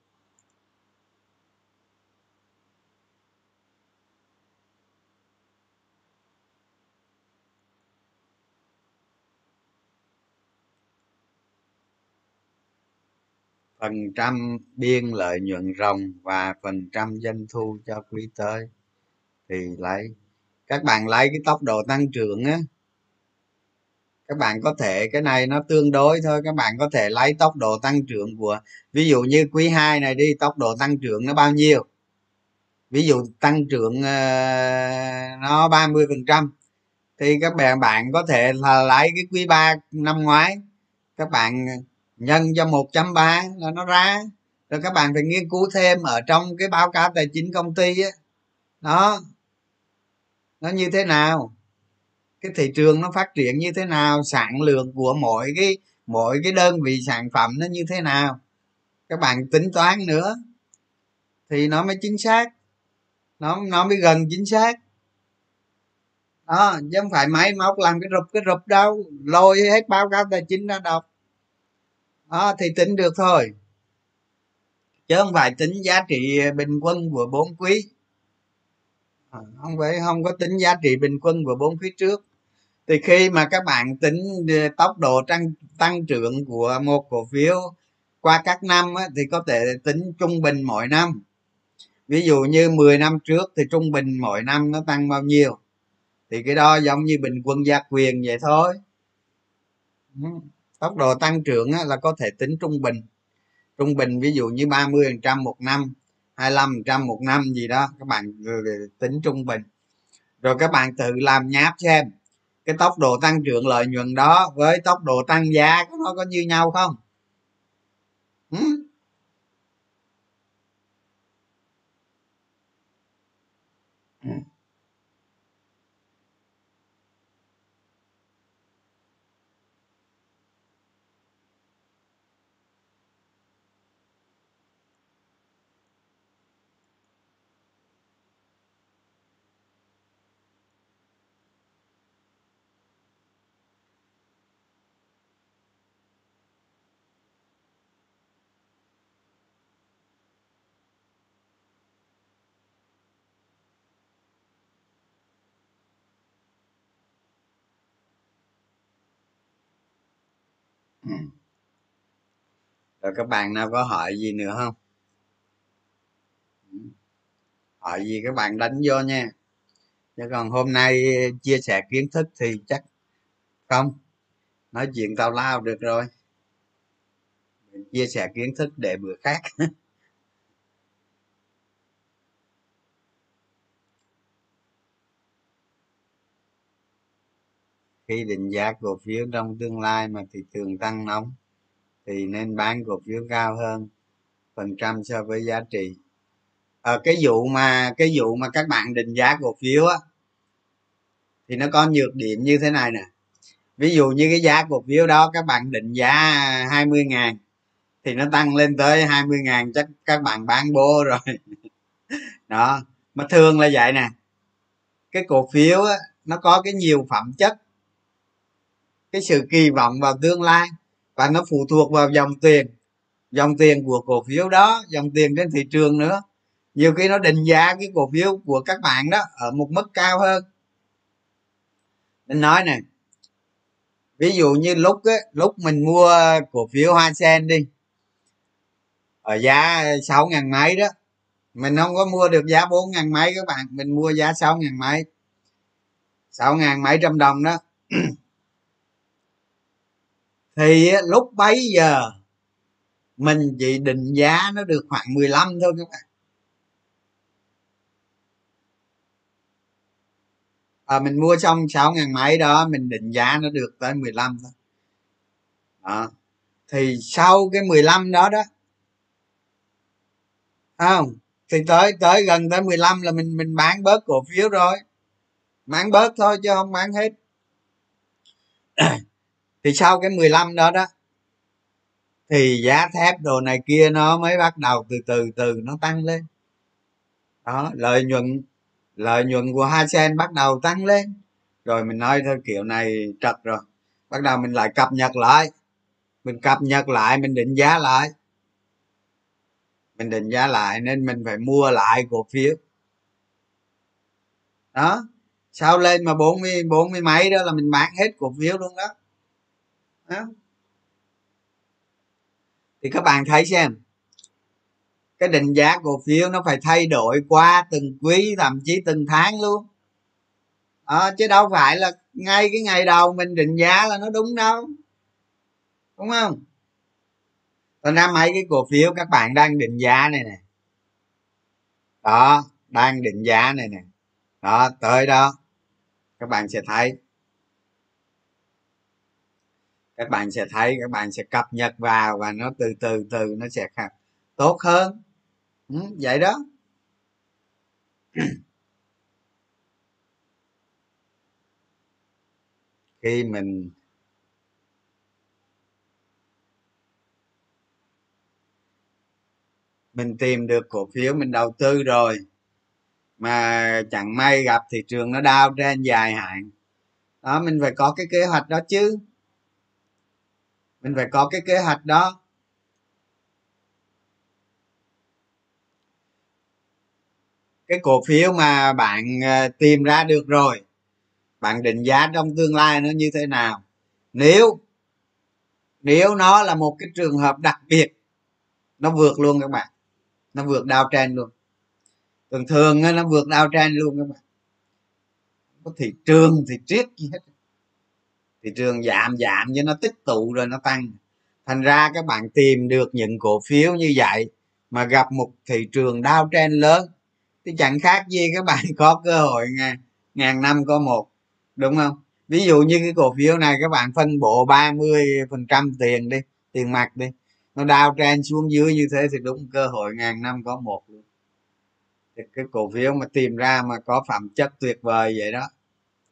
Phần trăm biên lợi nhuận ròng và phần trăm doanh thu cho quý tới. Thì lấy các bạn lấy cái tốc độ tăng trưởng á các bạn có thể cái này nó tương đối thôi các bạn có thể lấy tốc độ tăng trưởng của ví dụ như quý 2 này đi tốc độ tăng trưởng nó bao nhiêu? Ví dụ tăng trưởng uh, nó 30 phần trăm thì các bạn bạn có thể là lấy cái quý 3 năm ngoái các bạn nhân cho một trăm ba là nó ra. Rồi các bạn phải nghiên cứu thêm ở trong cái báo cáo tài chính công ty á. Đó. Nó như thế nào? Cái thị trường nó phát triển như thế nào? Sản lượng của mỗi cái mỗi cái đơn vị sản phẩm nó như thế nào? Các bạn tính toán nữa. Thì nó mới chính xác. Nó nó mới gần chính xác. Đó, chứ không phải máy móc làm cái rụp cái rụp đâu. Lôi hết báo cáo tài chính ra đọc à, thì tính được thôi. Chứ không phải tính giá trị bình quân của bốn quý. Ờ, không phải không có tính giá trị bình quân của bốn quý trước. Thì khi mà các bạn tính ờ, tốc độ tăng tăng trưởng của một cổ phiếu qua các năm á, thì có thể tính trung bình mỗi năm. Ví dụ như 10 năm trước thì trung bình mỗi năm nó tăng bao nhiêu? Thì cái đó giống như bình quân gia quyền vậy thôi tốc độ tăng trưởng là có thể tính trung bình trung bình ví dụ như 30 phần trăm một năm 25 phần trăm một năm gì đó, các bạn tính trung bình rồi các bạn tự làm nháp xem, cái tốc độ tăng trưởng lợi nhuận đó với tốc độ tăng giá nó có như nhau không? Ừ. Ừ. Rồi các bạn nào có hỏi gì nữa không? Ừ. Hỏi gì các bạn đánh vô nha. Chứ còn hôm nay chia sẻ kiến thức thì chắc không. Nói chuyện tào lao được rồi. Chia sẻ kiến thức để bữa khác. <laughs> khi định giá cổ phiếu trong tương lai mà thị trường tăng nóng thì nên bán cổ phiếu cao hơn phần trăm so với giá trị. Ở cái vụ mà cái vụ mà các bạn định giá cổ phiếu á thì nó có nhược điểm như thế này nè. Ví dụ như cái giá cổ phiếu đó các bạn định giá 20 ngàn thì nó tăng lên tới 20 ngàn chắc các bạn bán bô <laughs> rồi. Đó mà thường là vậy nè. Cái cổ phiếu á, nó có cái nhiều phẩm chất cái sự kỳ vọng vào tương lai và nó phụ thuộc vào dòng tiền. Dòng tiền của cổ phiếu đó dòng tiền trên thị trường nữa. Nhiều khi nó định giá cái cổ phiếu của các bạn đó ở một mức cao hơn. Nên nói này ví dụ như lúc ấy, lúc mình mua cổ phiếu hoa sen đi ở giá sáu ngàn mấy đó mình không có mua được giá bốn ngàn mấy các bạn mình mua giá sáu ngàn mấy sáu ngàn mấy trăm đồng đó. <clears throat> thì lúc bấy giờ mình chỉ định giá nó được khoảng 15 thôi các bạn. À, mình mua xong sáu ngàn mấy đó mình định giá nó được tới 15 thôi. Đó. Thì sau cái 15 đó đó không? Thì tới tới gần tới 15 là mình mình bán bớt cổ phiếu rồi. Bán bớt thôi chứ không bán hết thì sau cái 15 đó đó thì giá thép đồ này kia nó mới bắt đầu từ từ từ nó tăng lên. Đó lợi nhuận lợi nhuận của hai sen bắt đầu tăng lên. Rồi mình nói theo kiểu này trật rồi. Bắt đầu mình lại cập nhật lại. Mình cập nhật lại mình định giá lại. Mình định giá lại nên mình phải mua lại cổ phiếu. Đó sau lên mà bốn mươi bốn mươi mấy đó là mình bán hết cổ phiếu luôn đó, đó. thì các bạn thấy xem cái định giá cổ phiếu nó phải thay đổi qua từng quý thậm chí từng tháng luôn. À, chứ đâu phải là ngay cái ngày đầu mình định giá là nó đúng đâu. Đúng không? Thành ra mấy cái cổ phiếu các bạn đang định giá này nè. Đó đang định giá này nè. Đó tới đó các bạn sẽ thấy các bạn sẽ thấy các bạn sẽ cập nhật vào và nó từ từ từ nó sẽ tốt hơn. Ừ, vậy đó. <clears throat> Khi mình mình tìm được cổ phiếu mình đầu tư rồi mà chẳng may gặp thị trường nó đau trên dài hạn đó mình phải có cái kế hoạch đó chứ mình phải có cái kế hoạch đó. Cái cổ phiếu mà bạn ờ, tìm ra được rồi, bạn định giá trong tương lai nó như thế nào? Nếu nếu nó là một cái trường hợp đặc biệt, nó vượt luôn các bạn. Nó vượt đao trend luôn. Thường thường nó vượt đao trend luôn các bạn. Có thị trường thì triết gì hết thị trường giảm giảm cho nó tích tụ rồi nó tăng. Thành ra các bạn tìm được những cổ phiếu như vậy mà gặp một thị trường đao trên lớn thì chẳng khác gì các bạn có cơ hội ngàn, ngàn năm có một đúng không? Ví dụ như cái cổ phiếu này các bạn phân bổ 30 phần trăm tiền đi tiền mặt đi nó đao trên xuống dưới như thế thì đúng cơ hội ngàn năm có một luôn. Thì cái cổ phiếu mà tìm ra mà có phẩm chất tuyệt vời vậy đó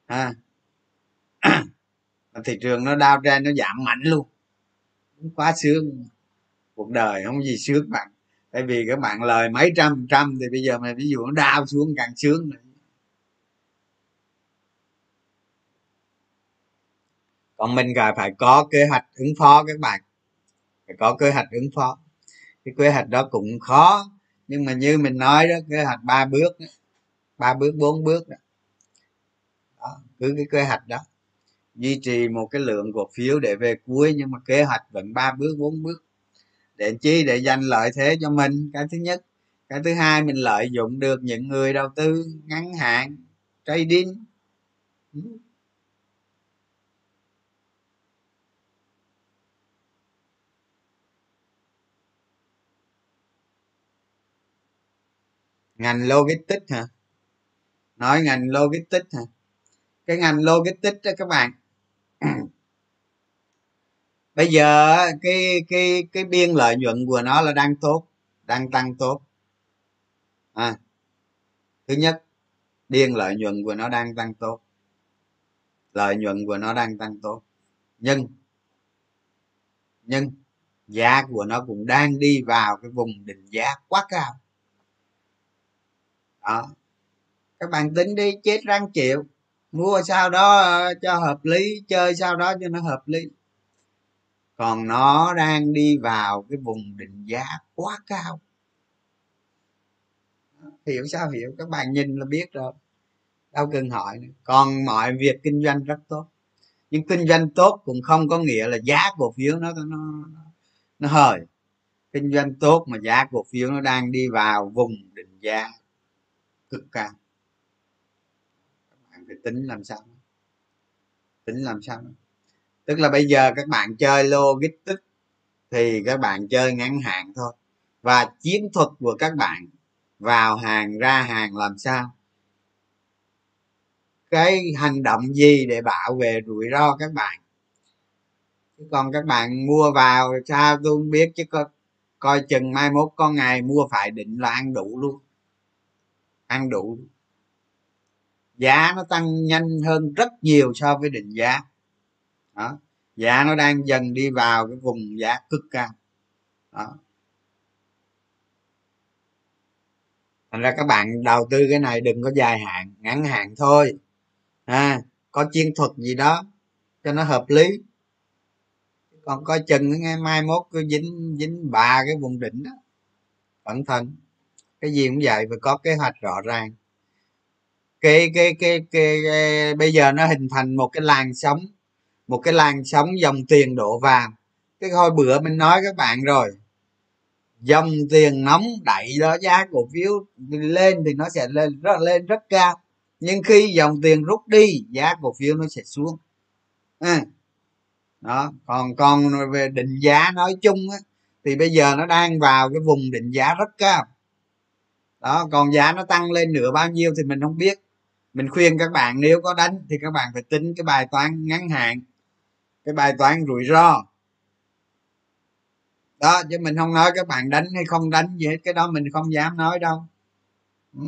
ha thị trường nó đau ra nó giảm mạnh luôn. Quá sướng. Cuộc đời không gì sướng bạn tại vì các bạn lời mấy trăm trăm thì bây giờ mà ví dụ nó đau xuống càng sướng nữa. Còn mình phải phải có kế hoạch ứng phó các bạn. Phải có kế hoạch ứng phó. Cái kế hoạch đó cũng khó. Nhưng mà như mình nói đó, kế hoạch ba bước ba bước, bốn bước đó. đó, cứ cái kế hoạch đó duy trì một cái lượng cổ phiếu để về cuối, nhưng mà kế hoạch vẫn ba bước, bốn bước. Để chi? Để giành lợi thế cho mình. Cái thứ nhất. Cái thứ hai, mình lợi dụng được những người đầu tư ngắn hạn, trading. Ngành logistics hả? Nói ngành logistics hả? Cái ngành logistics đó các bạn Ừ. bây giờ cái cái cái biên lợi nhuận của nó là đang tốt đang tăng tốt. À, thứ nhất biên lợi nhuận của nó đang tăng tốt. Lợi nhuận của nó đang tăng tốt. Nhưng nhưng giá của nó cũng đang đi vào cái vùng định giá quá cao. Đó. Các bạn tính đi chết răng chịu mua sau đó ờ, cho hợp lý, chơi sau đó cho nó hợp lý. Còn nó đang đi vào cái vùng định giá quá cao. Hiểu sao hiểu, các bạn nhìn là biết rồi. Đâu cần hỏi nữa. còn mọi việc kinh doanh rất tốt. Nhưng kinh doanh tốt cũng không có nghĩa là giá cổ phiếu nó nó nó hời kinh doanh tốt mà giá cổ phiếu nó đang đi vào vùng định giá cực cao tính làm sao? Tính làm sao? Tức là bây giờ các bạn chơi logistics thì các bạn chơi ngắn hạn thôi. Và chiến thuật của các bạn vào hàng ra hàng làm sao? Cái hành động gì để bảo vệ rủi ro các bạn? Còn các bạn mua vào sao? Tôi không biết chứ coi, coi chừng mai mốt có ngày mua phải định là ăn đủ luôn. Ăn đủ giá nó tăng nhanh hơn rất nhiều so với định giá. Đó. Giá nó đang dần đi vào cái vùng giá cực cao. Đó. Thành ra các bạn đầu tư cái này đừng có dài hạn ngắn hạn thôi. À, có chiến thuật gì đó cho nó hợp lý. Còn coi chừng ngày mai mốt cứ dính dính ba cái vùng đỉnh đó. Cẩn thận. Cái gì cũng vậy phải có kế hoạch rõ ràng cái cái cái, cái, cái bây giờ nó hình thành một cái làn sóng một cái làn sóng dòng tiền đổ vào cái hồi bữa mình nói các bạn rồi dòng tiền nóng đẩy đó giá cổ phiếu lên thì nó sẽ lên rất lên rất cao. Nhưng khi dòng tiền rút đi giá cổ phiếu nó sẽ xuống. À, đó còn còn về định giá nói chung á, thì bây giờ nó đang vào cái vùng định giá rất cao. Đó còn giá nó tăng lên nửa bao nhiêu thì mình không biết mình khuyên các bạn nếu có đánh thì các bạn phải tính cái bài toán ngắn hạn cái bài toán rủi ro. Đó chứ mình không nói các bạn đánh hay không đánh gì hết cái đó mình không dám nói đâu. Ừ.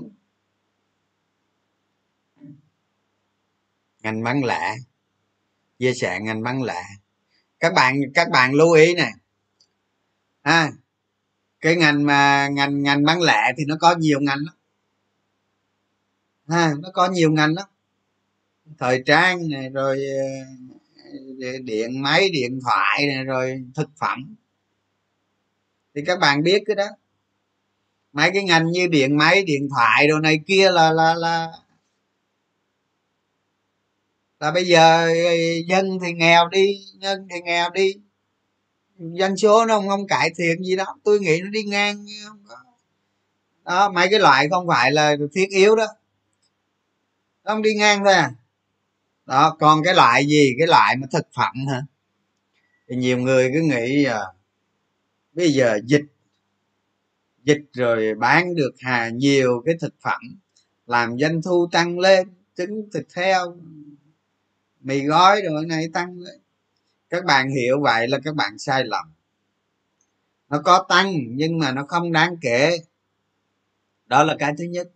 Ngành bán lẻ chia sẻ ngành bán lẻ. Các bạn các bạn lưu ý nè. À, cái ngành mà ngành ngành bán lẻ thì nó có nhiều ngành lắm à, nó có nhiều ngành lắm. Thời trang này rồi ờ, điện máy điện thoại này rồi thực phẩm. Thì các bạn biết cái đó. Mấy cái ngành như điện máy điện thoại đồ này kia là là là là bây giờ ờ, dân thì nghèo đi nhân thì nghèo đi. Dân số nó không, không cải thiện gì đó tôi nghĩ nó đi ngang không có. Đó mấy cái loại không phải là thiết yếu đó ông đi ngang thôi à? Đó còn cái loại gì? Cái loại mà thực phẩm hả? Thì nhiều người cứ nghĩ à, bây giờ dịch dịch rồi bán được hà nhiều cái thực phẩm làm doanh thu tăng lên trứng thịt heo mì gói rồi này tăng lên. Các bạn hiểu vậy là các bạn sai lầm. Nó có tăng nhưng mà nó không đáng kể. Đó là cái thứ nhất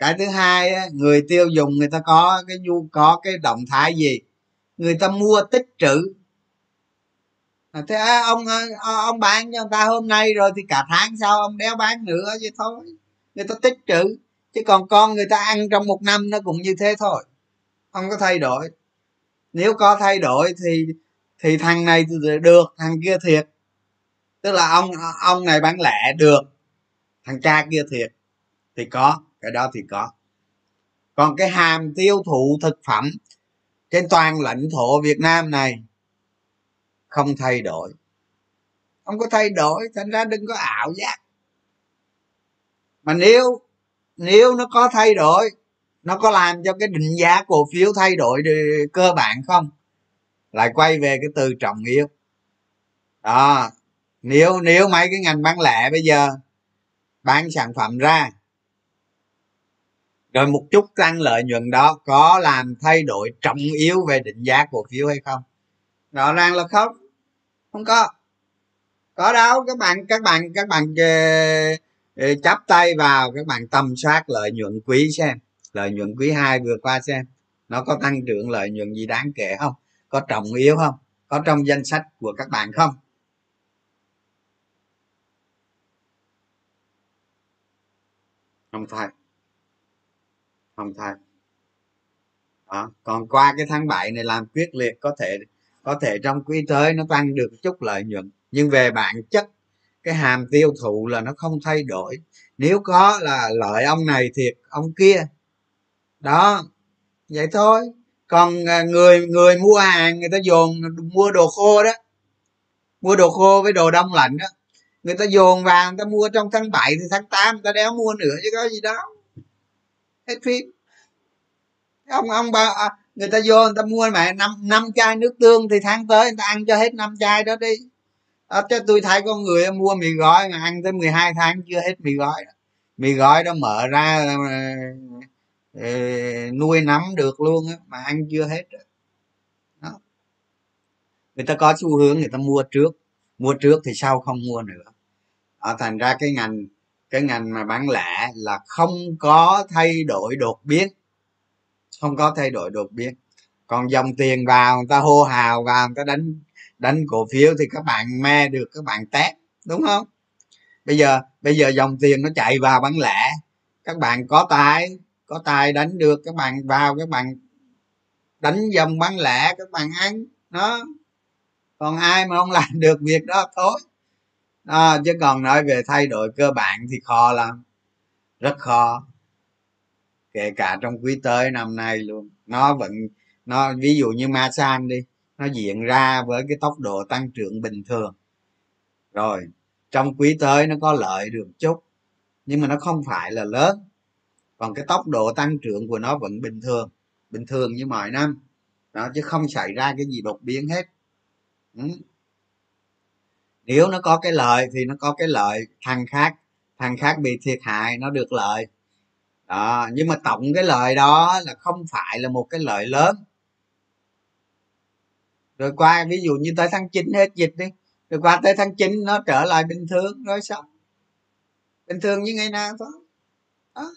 cái thứ hai người tiêu dùng người ta có cái nhu, có cái động thái gì? Người ta mua tích trữ. À, thế ông à, à, ông bán cho người ta hôm nay rồi thì cả tháng sau ông đéo bán nữa vậy thôi. Người ta tích trữ. Chứ còn con người ta ăn trong một năm nó cũng như thế thôi. Không có thay đổi. Nếu có thay đổi thì thì thằng này được, thằng kia thiệt. Tức là ông ông này bán lẻ được, thằng cha kia thiệt thì có cái đó thì có. Còn cái hàm tiêu thụ thực phẩm trên toàn lãnh thổ việt nam này không thay đổi. Không có thay đổi, thành ra đừng có ảo giác. Mà nếu nếu nó có thay đổi, nó có làm cho cái định giá cổ phiếu thay đổi cơ bản không? Lại quay về cái từ trọng yếu. Đó, nếu nếu mấy cái ngành bán lẻ bây giờ bán sản phẩm ra rồi một chút tăng lợi nhuận đó có làm thay đổi trọng yếu về định giá cổ phiếu hay không? Rõ ràng là không. Không có. Có đâu, các bạn các bạn các bạn ờ, ờ, chắp tay vào, các bạn tầm soát lợi nhuận quý xem. Lợi nhuận quý hai vừa qua xem. Nó có tăng trưởng lợi nhuận gì đáng kể không? Có trọng yếu không? Có trong danh sách của các bạn không? Không phải không thay đó, còn qua cái tháng 7 này làm quyết liệt, có thể có thể trong quý tới nó tăng được chút lợi nhuận, nhưng về bản chất, cái hàm tiêu thụ là nó không thay đổi. Nếu có là lợi ông này thiệt, ông kia. Đó, vậy thôi. Còn à, người người mua hàng, người ta dồn mua đồ khô đó, mua đồ khô với đồ đông lạnh đó, người ta dồn vào người ta mua trong tháng 7 thì tháng 8 người ta đéo mua nữa chứ có gì đó hết phim. Ông ông bà à, người ta vô người ta mua mẹ năm năm chai nước tương thì tháng tới người ta ăn cho hết năm chai đó đi. À, cho tôi thấy con người mua mì gói mà ăn tới 12 tháng chưa hết mì gói đó. mì gói đó mở ra ờ, ờ, nuôi nấm được luôn á mà ăn chưa hết đó. người ta có xu hướng người ta mua trước. Mua trước thì sau không mua nữa. À, thành ra cái ngành cái ngành mà bán lẻ là không có thay đổi đột biến. Không có thay đổi đột biến. Còn dòng tiền vào, người ta hô hào vào, người ta đánh đánh cổ phiếu thì các bạn me được, các bạn test đúng không? Bây giờ bây giờ dòng tiền nó chạy vào bán lẻ. Các bạn có tài có tài đánh được, các bạn vào, các bạn đánh dòng bán lẻ, các bạn ăn nó còn ai mà không làm được việc đó, thôi à, chứ còn nói về thay đổi cơ bản thì khó lắm. Rất khó. Kể cả trong quý tới năm nay luôn. Nó vẫn nó ví dụ như masan đi nó diễn ra với cái tốc độ tăng trưởng bình thường. Rồi trong quý tới nó có lợi được chút nhưng mà nó không phải là lớn. Còn cái tốc độ tăng trưởng của nó vẫn bình thường bình thường như mọi năm. Đó chứ không xảy ra cái gì đột biến hết. Ừ nếu nó có cái lợi thì nó có cái lợi thằng khác thằng khác bị thiệt hại, nó được lợi. Đó, nhưng mà tổng cái lợi đó là không phải là một cái lợi lớn. Rồi qua, ví dụ như tới tháng 9 hết dịch đi, rồi qua tới tháng 9 nó trở lại bình thường, rồi xong bình thường như ngày nào thôi. Đó.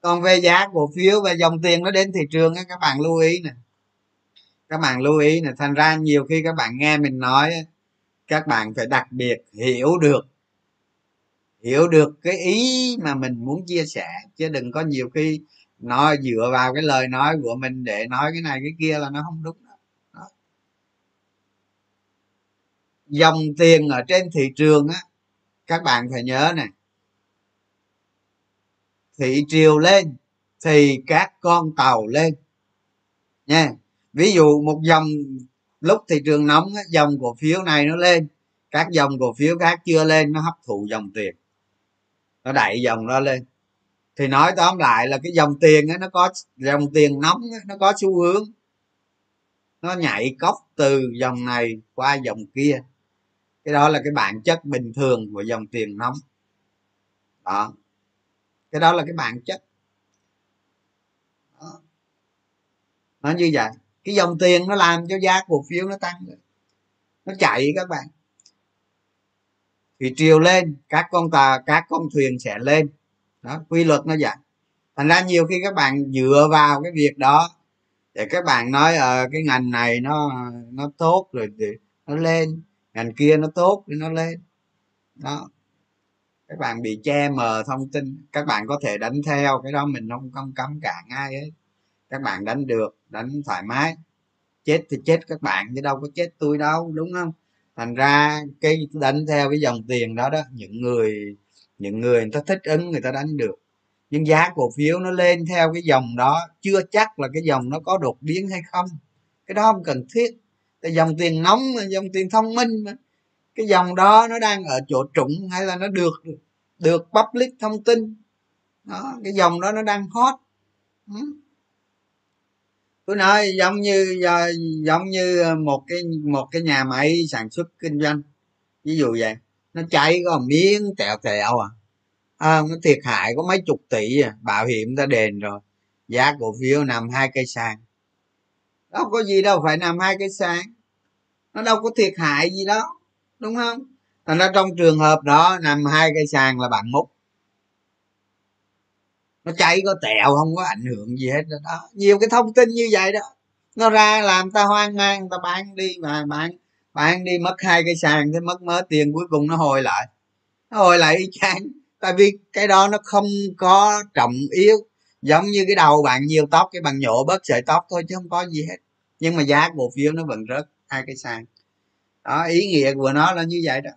còn về giá cổ phiếu và dòng tiền nó đến thị trường các bạn lưu ý nè. Các bạn lưu ý nè, thành ra nhiều khi các bạn nghe mình nói các bạn phải đặc biệt hiểu được hiểu được cái ý mà mình muốn chia sẻ, chứ đừng có nhiều khi nó dựa vào cái lời nói của mình để nói cái này cái kia là nó không đúng đó. dòng tiền ở trên thị trường á, các bạn phải nhớ này thị triều lên thì các con tàu lên. Nha, ví dụ một dòng lúc thị trường nóng dòng cổ phiếu này nó lên. Các dòng cổ phiếu khác chưa lên, nó hấp thụ dòng tiền. Nó đẩy dòng đó lên. Thì nói tóm lại là cái dòng tiền nó có, dòng tiền nóng nó có xu hướng. Nó nhảy cốc từ dòng này qua dòng kia. Cái đó là cái bản chất bình thường của dòng tiền nóng. Đó. Cái đó là cái bản chất. Đó. nó như vậy cái dòng tiền nó làm cho giá cổ phiếu nó tăng nó chạy các bạn. Thì chiều lên các con tà các con thuyền sẽ lên. Đó quy luật nó vậy. Thành ra nhiều khi các bạn dựa vào cái việc đó để các bạn nói ở ờ, cái ngành này nó nó tốt rồi thì nó lên. Ngành kia nó tốt thì nó lên. Đó. Các bạn bị che mờ thông tin. Các bạn có thể đánh theo cái đó mình không không cấm cản ai ấy các bạn đánh được, đánh thoải mái. Chết thì chết các bạn, chứ đâu có chết tôi đâu, đúng không? Thành ra cái đánh theo cái dòng tiền đó đó, những người những người người ta thích ứng, người ta đánh được. Nhưng giá cổ phiếu nó lên theo cái dòng đó, chưa chắc là cái dòng nó có đột biến hay không. Cái đó không cần thiết. Cái dòng tiền nóng dòng tiền thông minh mà. Cái dòng đó nó đang ở chỗ trũng hay là nó được được public thông tin. Đó, cái dòng đó nó đang hot. Ừ tôi nói giống như giống như một cái một cái nhà máy sản xuất kinh doanh. Ví dụ vậy nó cháy có miếng tẹo tẹo à, à nó thiệt hại có mấy chục tỷ à bảo hiểm ta đền rồi giá cổ phiếu nằm hai cây sàn. Đâu có gì đâu phải nằm hai cây sàn nó đâu có thiệt hại gì đó đúng không? Thành ra trong trường hợp đó nằm hai cây sàn là bạn múc nó cháy, có tẹo, không có ảnh hưởng gì hết đó. Nhiều cái thông tin như vậy đó. Nó ra làm ta hoang mang, ta bán đi mà bán bán đi mất hai cái sàn thế mất mớ tiền cuối cùng nó hồi lại. Nó hồi lại y chang. Tại vì cái đó nó không có trọng yếu. Giống như cái đầu bạn nhiều tóc, cái bạn nhổ bớt sợi tóc thôi chứ không có gì hết. Nhưng mà giá cổ phiếu nó vẫn rớt hai cái sàn. Đó, ý nghĩa của nó là như vậy đó.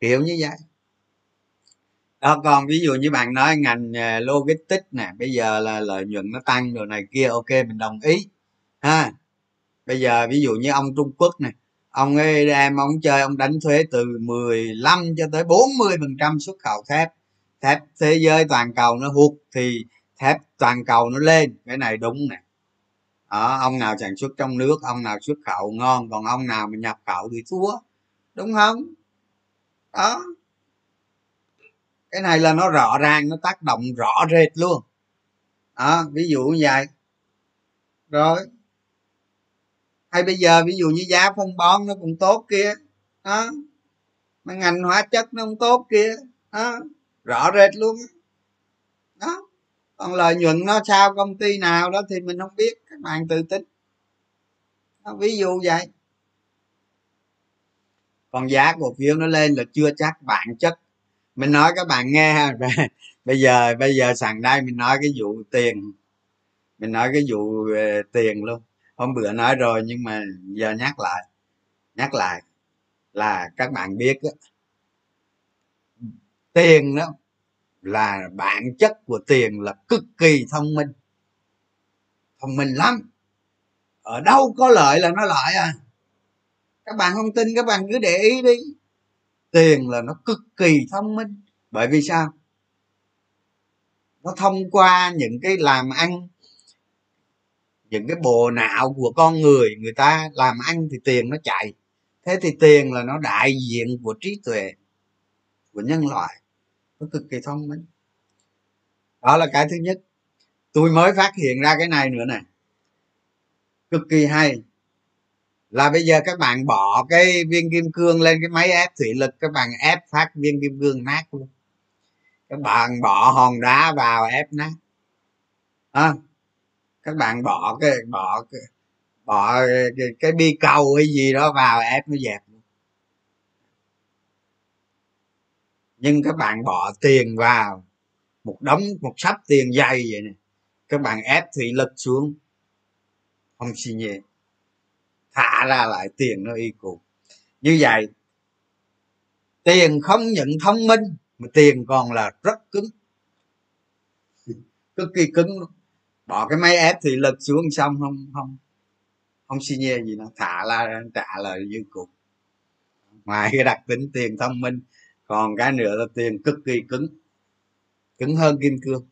Kiểu như vậy đó còn ví dụ như bạn nói ngành à, logistics nè bây giờ là lợi nhuận nó tăng rồi này kia ok mình đồng ý ha. Bây giờ ví dụ như ông trung quốc này ông ấy đem ông chơi ông đánh thuế từ 15 cho tới 40 phần trăm xuất khẩu thép. Thép thế giới toàn cầu nó hụt thì thép toàn cầu nó lên cái này đúng nè. Đó, ông nào sản xuất trong nước ông nào xuất khẩu ngon còn ông nào mà nhập khẩu thì thua đúng không? Đó cái này là nó rõ ràng nó tác động rõ rệt luôn. Đó ví dụ như vậy. Rồi. Hay bây giờ ví dụ như giá phân bón nó cũng tốt kia đó. Mà ngành hóa chất nó không tốt kia đó. Rõ rệt luôn đó. Còn lợi nhuận nó sao công ty nào đó thì mình không biết các bạn tự tính đó, ví dụ vậy. Còn giá cổ phiếu nó lên là chưa chắc bản chất mình nói các bạn nghe <laughs> bây giờ bây giờ sẵn đây mình nói cái vụ tiền. Mình nói cái vụ về tiền luôn. Hôm bữa nói rồi nhưng mà giờ nhắc lại. Nhắc lại là các bạn biết đó, tiền đó là bản chất của tiền là cực kỳ thông minh. Thông minh lắm. Ở đâu có lợi là nó lợi à. Các bạn không tin các bạn cứ để ý đi tiền là nó cực kỳ thông minh. Bởi vì sao? Nó thông qua những cái làm ăn, những cái bộ não của con người người ta làm ăn thì tiền nó chạy. Thế thì tiền là nó đại diện của trí tuệ, của nhân loại. Nó cực kỳ thông minh. Đó là cái thứ nhất. Tôi mới phát hiện ra cái này nữa nè. Cực kỳ hay là bây giờ các bạn bỏ cái viên kim cương lên cái máy ép thủy lực các bạn ép phát viên kim cương nát luôn. Các bạn bỏ hòn đá vào ép nát. À, các bạn bỏ cái bỏ cái bỏ cái, cái bi cầu hay gì đó vào ép nó dẹp nhưng các bạn bỏ tiền vào một đống một sắp tiền dày vậy nè. Các bạn ép thủy lực xuống. Không xi nhẹ thả ra lại tiền nó y cụ như vậy, tiền không nhận thông minh, mà tiền còn là rất cứng. Cực kỳ cứng luôn. Bỏ cái máy ép thì lực xuống xong không không không xi nhê gì nó thả ra trả lời như cục. Ngoài cái đặc tính tiền thông minh, còn cái nữa là tiền cực kỳ cứng. Cứng hơn kim cương.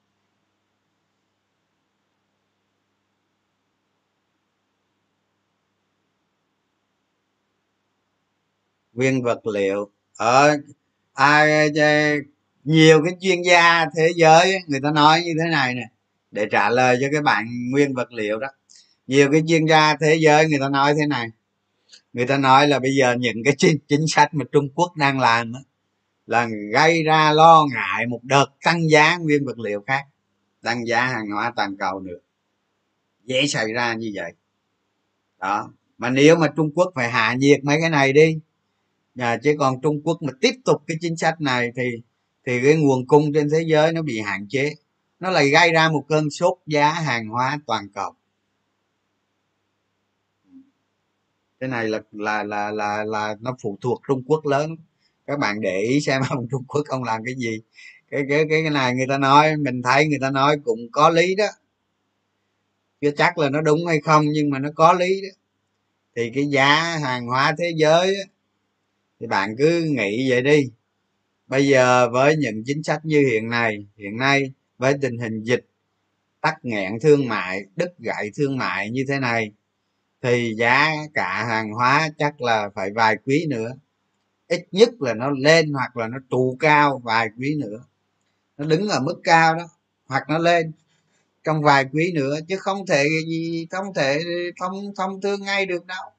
Nguyên vật liệu. Ờ, Ở à, ờ, nhiều cái chuyên gia thế giới người ta nói như thế này nè để trả lời cho cái bạn nguyên vật liệu đó. Nhiều cái chuyên gia thế giới người ta nói thế này người ta nói là bây giờ những cái chính, chính sách mà trung quốc đang làm đó, là gây ra lo ngại một đợt tăng giá nguyên vật liệu khác tăng giá hàng hóa toàn cầu nữa. Dễ xảy ra như vậy. Đó mà nếu mà trung quốc phải hạ nhiệt mấy cái này đi à, chứ còn trung quốc mà tiếp tục cái chính sách này thì thì cái nguồn cung trên thế giới nó bị hạn chế. Nó lại gây ra một cơn sốt giá hàng hóa toàn cầu. Cái này là là là là là nó phụ thuộc trung quốc lớn. Các bạn để ý xem ông trung quốc không làm cái gì. Cái cái cái cái này người ta nói mình thấy người ta nói cũng có lý đó. Chưa chắc là nó đúng hay không nhưng mà nó có lý đó. Thì cái giá hàng hóa thế giới á, thì bạn cứ nghĩ vậy đi. Bây giờ với những chính sách như hiện nay hiện nay với tình hình dịch tắc nghẽn thương mại, đứt gãy thương mại như thế này, thì giá cả hàng hóa chắc là phải vài quý nữa. Ít nhất là nó lên hoặc là nó trụ cao vài quý nữa. Nó đứng ở mức cao đó, hoặc nó lên trong vài quý nữa, chứ không thể gì, không thể thông thông thương ngay được đâu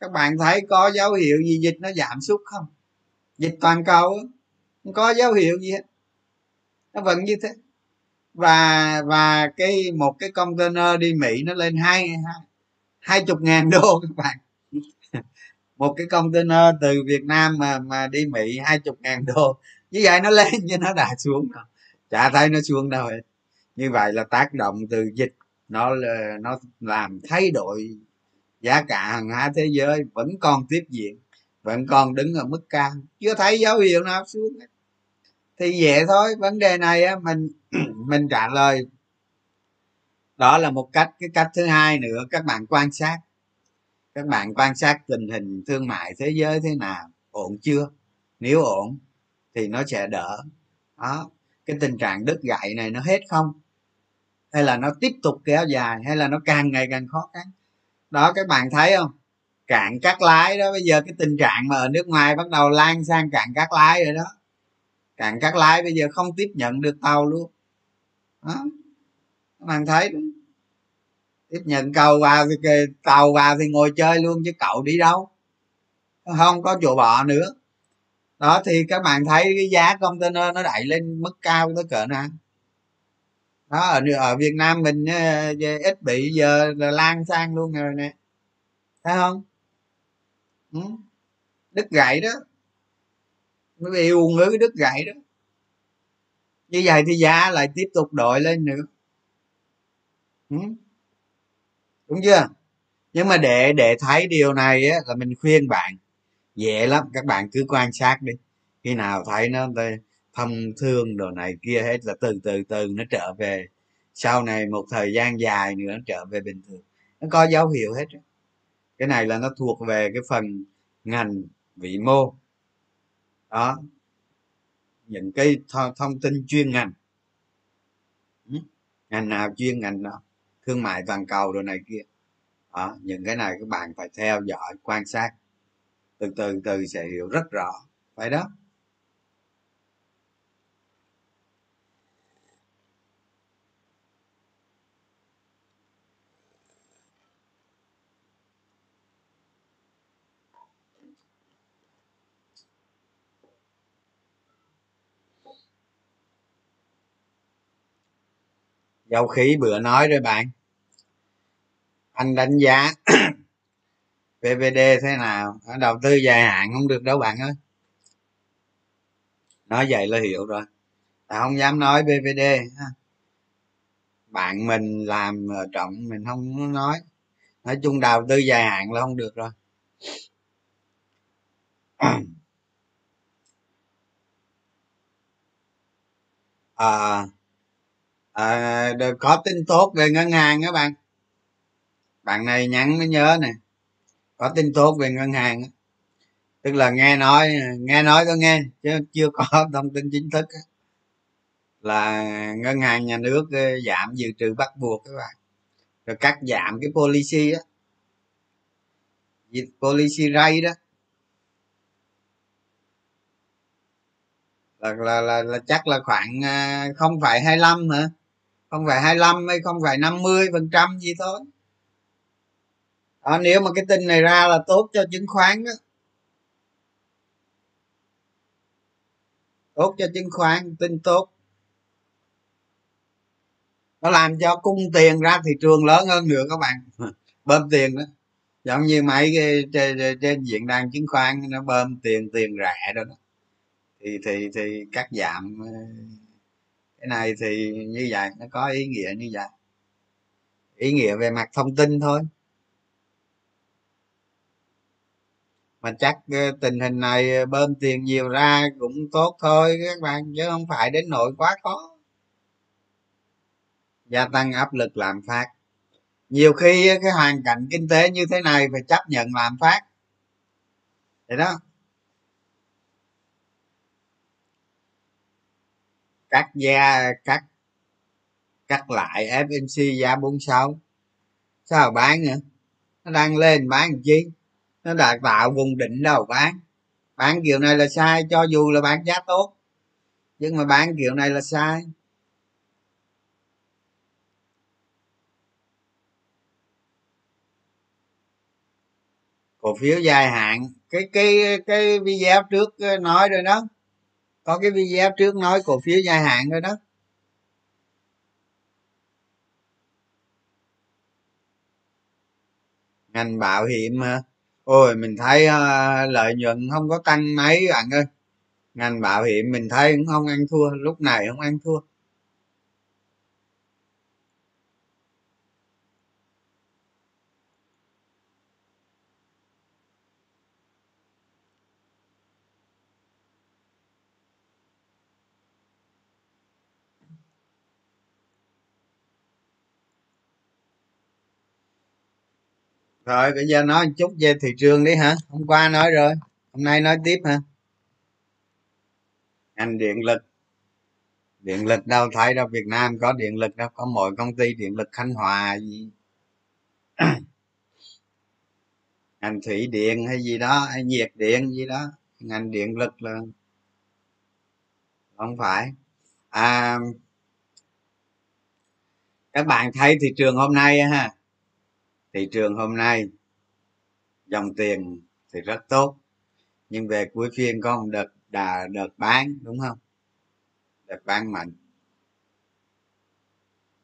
các bạn thấy có dấu hiệu gì dịch nó giảm sút không? Dịch toàn cầu không có dấu hiệu gì hết. Nó vẫn như thế. Và và cái, một cái container đi mỹ nó lên hai hai chục ngàn đô các bạn. <laughs> Một cái container từ việt nam mà mà đi mỹ hai chục ngàn đô. Như vậy nó lên nhưng nó đã xuống đâu chả thấy nó xuống đâu hết. Như vậy là tác động từ dịch nó nó làm thay đổi giá cả hàng hóa thế giới vẫn còn tiếp diễn, vẫn còn đứng ở mức cao. Chưa thấy dấu hiệu nào xuống. Thì vậy thôi, vấn đề này á, mình <clears throat> mình trả lời. Đó là một cách, cái cách thứ hai nữa, các bạn quan sát. Các bạn quan sát tình hình thương mại thế giới thế nào, ổn chưa? Nếu ổn, thì nó sẽ đỡ. Đó, cái tình trạng đứt gãy này nó hết không? Hay là nó tiếp tục kéo dài, hay là nó càng ngày càng khó khăn? Đó các bạn thấy không? Cạn cát lái đó, bây giờ cái tình trạng mà ở nước ngoài bắt đầu lan sang cạn cát lái rồi đó. Cạn cát lái bây giờ không tiếp nhận được tàu luôn. Đó, các bạn thấy đó. tiếp nhận cầu vào thì tàu vào thì ngồi chơi luôn chứ cậu đi đâu. Không có chỗ bỏ nữa. Đó, thì các bạn thấy cái giá container nó đẩy lên mức cao tới cỡ nào? Đó ở, ở việt nam mình ờ, ít bị giờ là lan sang luôn rồi nè. Thấy không? Ừ. đứt gãy đó. Mới bị u ngứ cái đứt gãy đó. Như vậy thì giá lại tiếp tục đội lên nữa. Ừ. đúng chưa? Nhưng mà để để thấy điều này á, là mình khuyên bạn. Dễ lắm. Các bạn cứ quan sát đi. Khi nào thấy nó thông thương đồ này kia hết, là từ từ từ nó trở về. Sau này một thời gian dài nữa, nó trở về bình thường. Nó có dấu hiệu hết cái này là nó thuộc về cái phần ngành, vĩ mô. Đó. Những cái thông tin chuyên ngành. Ngành nào chuyên ngành đó. Thương mại toàn cầu đồ này kia. Đó, những cái này các bạn phải theo dõi, quan sát. Từ từ từ sẽ hiểu rất rõ. Phải đó. Dầu khí bữa nói rồi bạn. Anh đánh giá <clears throat> pvd thế nào? Đầu tư dài hạn không được đâu bạn ơi. Nói vậy là hiểu rồi. À, không dám nói pvd bạn mình làm trọng mình không nói. Nói chung đầu tư dài hạn là không được rồi. <clears throat> À, à, có tin tốt về ngân hàng các bạn. Bạn này nhắn mới nhớ nè. Có tin tốt về ngân hàng tức là nghe nói nghe nói tôi nghe chứ chưa có <laughs> thông tin chính thức là ngân hàng nhà nước ờ, giảm dự trữ bắt buộc các bạn. Rồi cắt giảm cái policy á. Policy rate đó. Là, là là là chắc là khoảng ờ, không phải 25 hả? Không phải 25 hay không phải 50 phần trăm gì thôi. À, nếu mà cái tin này ra là tốt cho chứng khoán đó tốt cho chứng khoán tin tốt. Nó làm cho cung tiền ra thị trường lớn hơn nữa các bạn. <laughs> Bơm tiền đó. Giống như mấy cái trên, trên diễn đàn chứng khoán nó bơm tiền tiền rẻ đó, đó. Thì thì thì cắt giảm cái này thì như vậy, nó có ý nghĩa như vậy. Ý nghĩa về mặt thông tin thôi. Mà chắc ờ, tình hình này ờ, bơm tiền nhiều ra cũng tốt thôi các bạn, chứ không phải đến nỗi quá khó. Gia tăng áp lực lạm phát. Nhiều khi ờ, cái hoàn cảnh kinh tế như thế này phải chấp nhận lạm phát. Vậy đó. Cắt da cắt cắt lại fmc giá 46 sao bán nữa nó đang lên bán làm chi? Nó đã tạo vùng đỉnh đâu bán. Bán kiểu này là sai, cho dù là bán giá tốt, nhưng mà bán kiểu này là sai. Cổ phiếu dài hạn. Cái cái cái video trước nói rồi đó có cái video trước nói cổ phiếu dài hạn rồi đó. Ngành bảo hiểm hả, ôi mình thấy uh, lợi nhuận không có tăng mấy bạn ơi. Ngành bảo hiểm mình thấy cũng không ăn thua lúc này không ăn thua. Rồi, bây giờ nói một chút về thị trường đi hả? Hôm qua nói rồi, hôm nay nói tiếp hả? Ngành điện lực. Điện lực đâu? Thấy đâu, việt nam có điện lực đâu, có mỗi công ty điện lực khánh hòa gì. <clears throat> Ngành thủy điện hay gì đó, hay nhiệt điện gì đó. Ngành điện lực là không phải. À các bạn thấy thị trường hôm nay ha thị trường hôm nay, dòng tiền thì rất tốt, nhưng về cuối phiên có một đợt đà, đợt bán, đúng không? Đợt bán mạnh.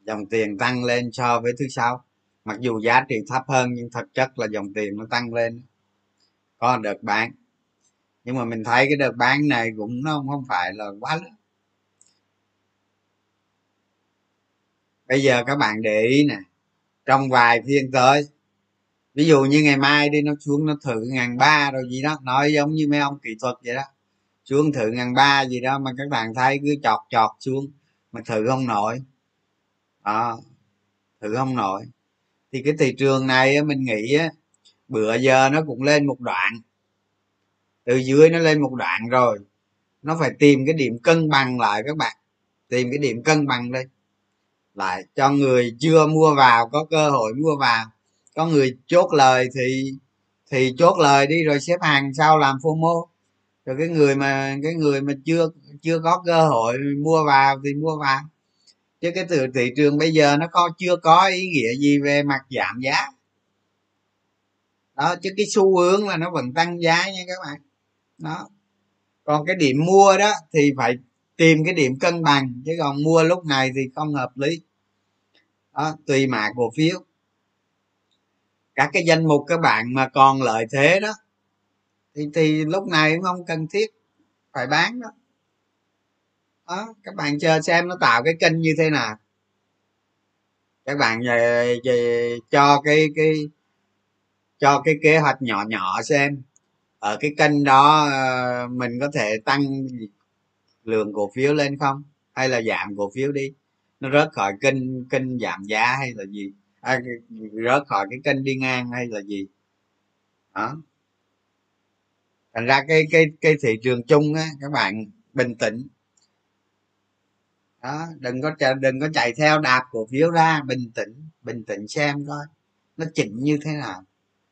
Dòng tiền tăng lên so với thứ sáu. Mặc dù giá trị thấp hơn, nhưng thực chất là dòng tiền nó tăng lên. Có đợt bán. Nhưng mà mình thấy cái đợt bán này cũng nó không phải là quá lớn. Bây giờ các bạn để ý nè trong vài phiên tới. Ví dụ như ngày mai đi, nó xuống, nó thử ngàn ba rồi gì đó. Nói giống như mấy ông kỹ thuật vậy đó. Xuống thử ngàn ba gì đó mà các bạn thấy cứ chọt chọt xuống mà thử không nổi. Đó, thử không nổi. Thì cái thị trường này mình nghĩ bữa giờ nó cũng lên một đoạn. Từ dưới nó lên một đoạn rồi. Nó phải tìm cái điểm cân bằng lại các bạn. Tìm cái điểm cân bằng đây lại cho người chưa mua vào, có cơ hội mua vào. Có người chốt lời thì thì chốt lời đi rồi xếp hàng sau làm fomo. Rồi cái người mà, cái người mà chưa chưa có cơ hội mua vào thì mua vào. Chứ cái từ thị trường bây giờ nó có, chưa có ý nghĩa gì về mặt giảm giá. Đó, chứ cái xu hướng là nó vẫn tăng giá nha các bạn. Đó. Còn cái điểm mua đó thì phải tìm cái điểm cân bằng chứ còn mua lúc này thì không hợp lý. Đó tùy mã cổ phiếu. Các cái danh mục các bạn mà còn lợi thế đó thì thì lúc này cũng không cần thiết phải bán đó đó các bạn chờ xem nó tạo cái kênh như thế nào. Các bạn về, về cho cái cái cho cái kế hoạch nhỏ nhỏ xem. Ở cái kênh đó ờ, mình có thể tăng lượng cổ phiếu lên không? Hay là giảm cổ phiếu đi? Nó rớt khỏi kênh kênh giảm giá hay là gì? À, rớt khỏi cái kênh đi ngang hay là gì? Đó. Thành ra cái cái cái thị trường chung á các bạn bình tĩnh. Đó đừng có đừng có chạy theo đạp cổ phiếu ra bình tĩnh bình tĩnh xem coi nó chỉnh như thế nào.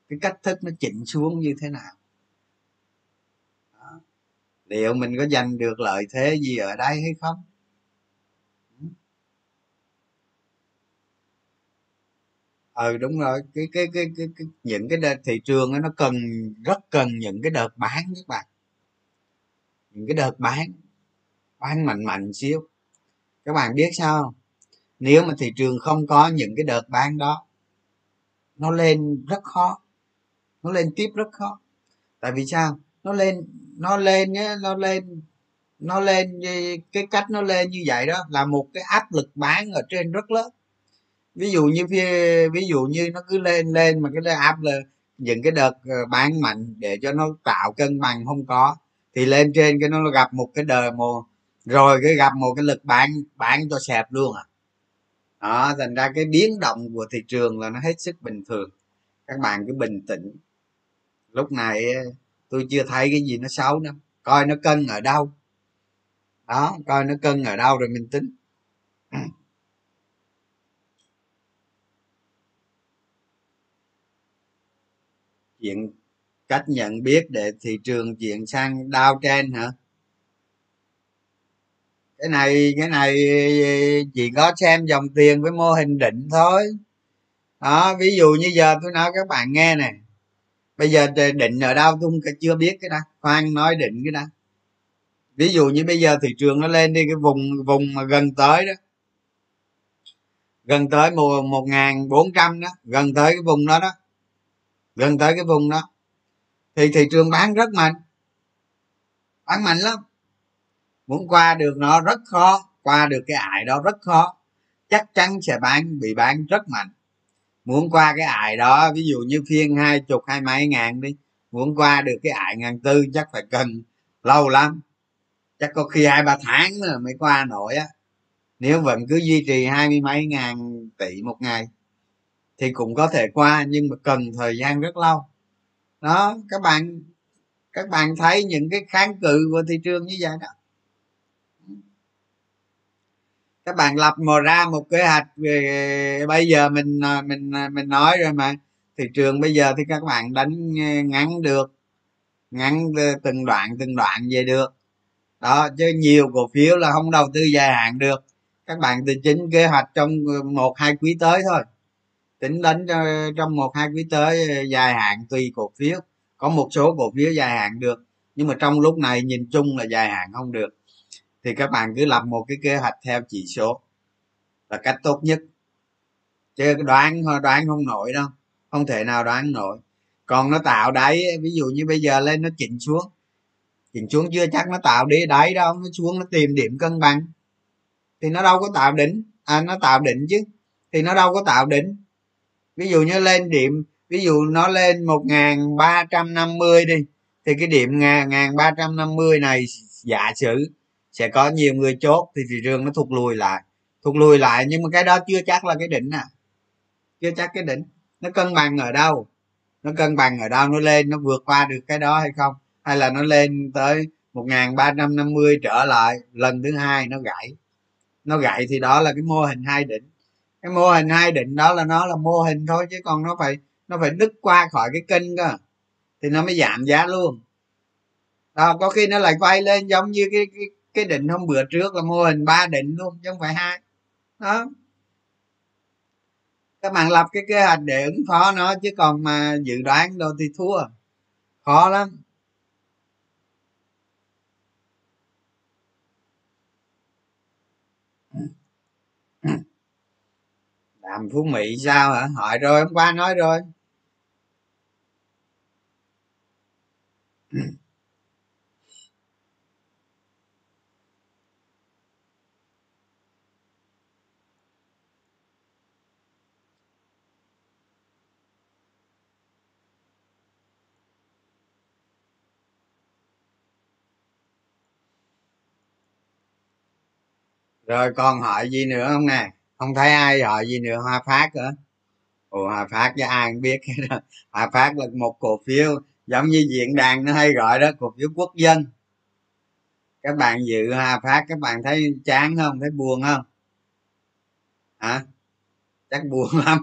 Cái cách thức nó chỉnh xuống như thế nào liệu mình có giành được lợi thế gì ở đây hay không? Ừ đúng rồi. Cái cái cái cái, cái những cái đợt thị trường nó cần rất cần những cái đợt bán các bạn. Những cái đợt bán. Bán mạnh mạnh xíu. Các bạn biết sao không? nếu mà thị trường không có những cái đợt bán đó nó lên rất khó. Nó lên tiếp rất khó. Tại vì sao? Nó lên nó lên nhé, nó lên nó lên cái cách nó lên như vậy đó, là một cái áp lực bán ở trên rất lớn. Ví dụ như phía, ví dụ như nó cứ lên lên mà cái áp là những cái đợt ờ, bán mạnh để cho nó tạo cân bằng không có, thì lên trên cái nó gặp một cái đời mồ, rồi cái gặp một cái lực bán bán cho sẹp luôn à. Đó, thành ra cái biến động của thị trường là nó hết sức bình thường. Các bạn cứ bình tĩnh. Lúc này tôi chưa thấy cái gì nó xấu lắm, coi nó cân ở đâu. Đó coi nó cân ở đâu rồi mình tính. <clears throat> Chuyện cách nhận biết để thị trường chuyển sang đao trên hả? Cái này cái này chỉ có xem dòng tiền với mô hình định thôi. Đó ví dụ như giờ tôi nói các bạn nghe nè bây giờ định ở đâu tôi chưa biết cái đó. Khoan nói định cái đó. Ví dụ như bây giờ thị trường nó lên đi, cái vùng vùng mà gần tới đó. Gần tới một một ngàn bốn trăm đó. Gần tới cái vùng đó đó. Gần tới cái vùng đó. Thì thị trường bán rất mạnh. Bán mạnh lắm. Muốn qua được nó rất khó. Qua được cái ải đó rất khó. Chắc chắn sẽ bán, bị bán rất mạnh muốn qua cái ải đó, ví dụ như phiên hai chục, hai mấy ngàn đi, muốn qua được cái ải ngàn tư chắc phải cần lâu lắm. Chắc có khi hai ba tháng nữa mới qua nổi á. Nếu vẫn cứ duy trì hai mươi mấy ngàn tỷ một ngày, thì cũng có thể qua, nhưng mà cần thời gian rất lâu. Đó, các bạn các bạn thấy những cái kháng cự của thị trường như vậy đó các bạn lập mò ra một kế hoạch về bây giờ mình à, mình à, mình nói rồi mà. Thị trường bây giờ thì các bạn đánh à, ngắn được, ngắn từng đoạn từng đoạn về được. Đó, chứ nhiều cổ phiếu là không đầu tư dài hạn được. Các bạn từ chính kế hoạch trong ờ, một, hai quý tới thôi. Tính đến ờ, trong một, hai quý tới ờ, dài hạn tùy cổ phiếu. Có một số cổ phiếu dài hạn được, nhưng mà trong lúc này nhìn chung là dài hạn không được thì các bạn cứ lập một cái kế hoạch theo chỉ số là cách tốt nhất. Chứ đoán đoán không nổi đâu, không thể nào đoán nổi. Còn nó tạo đáy, ví dụ như bây giờ lên nó chỉnh xuống. Chỉnh xuống chưa chắc nó tạo đi đáy đâu, nó xuống nó tìm điểm cân bằng. Thì nó đâu có tạo đỉnh. À nó tạo đỉnh chứ. Thì nó đâu có tạo đỉnh. Ví dụ như lên điểm, ví dụ nó lên một nghìn ba trăm năm mươi đi, thì cái điểm ngàn ba trăm năm mươi này giả sử sẽ có nhiều người chốt thì thị trường nó thụt lùi lại. Thụt lùi lại nhưng mà cái đó chưa chắc là cái đỉnh à. Chưa chắc cái đỉnh. Nó cân bằng ở đâu? Nó cân bằng ở đâu? Nó lên nó vượt qua được cái đó hay không? Hay là nó lên tới một nghìn ba trăm năm mươi trở lại lần thứ hai nó gãy? Nó gãy thì đó là cái mô hình hai đỉnh. Cái mô hình hai đỉnh đó là nó là mô hình thôi chứ còn nó phải nó phải đứt qua khỏi cái kênh cơ. Thì nó mới giảm giá luôn. Đó có khi nó lại quay lên giống như cái cái, cái định hôm bữa trước là mô hình ba định luôn, chứ không phải hai. Đó. Các bạn lập cái kế hoạch để ứng phó nó, chứ còn mà dự đoán đâu thì thua. Khó lắm. Làm phú mỹ sao hả? Hỏi rồi, hôm qua nói rồi. Rồi còn hỏi gì nữa không nè? Không thấy ai hỏi gì nữa hòa phát nữa Ủa hòa phát cho ai không biết hòa phát là một cổ phiếu giống như diễn đàn nó hay gọi đó, cổ phiếu quốc dân. Các bạn dự hòa phát, các bạn thấy chán không? Thấy buồn không? Hả? Chắc buồn lắm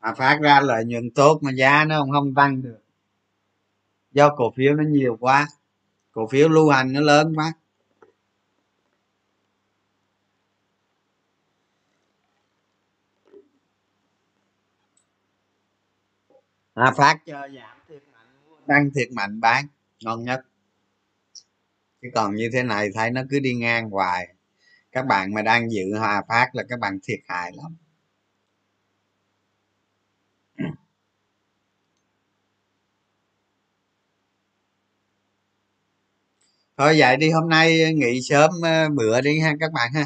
hòa <laughs> phát ra lợi nhuận tốt mà giá nó không không tăng được do cổ phiếu nó nhiều quá cổ phiếu lưu hành nó lớn quá. À, phát cho giảm thiệt mạnh tăng thiệt mạnh bán ngon nhất. Chứ còn như thế này thấy nó cứ đi ngang hoài. Các bạn mà đang giữ hòa phát là các bạn thiệt hại lắm. Thôi vậy đi hôm nay ờ, nghỉ sớm ờ, bữa đi ha các bạn ha.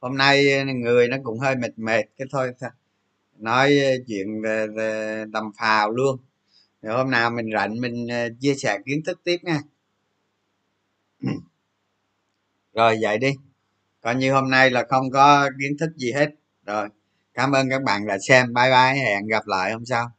Hôm nay ờ, người nó cũng hơi mệt mệt cái thôi nói chuyện về, về tầm phào luôn. Rồi hôm nào mình rảnh mình chia sẻ kiến thức tiếp nha. <clears throat> Rồi vậy đi. Coi như hôm nay là không có kiến thức gì hết. Rồi cảm ơn các bạn đã xem. Bye bye hẹn gặp lại hôm sau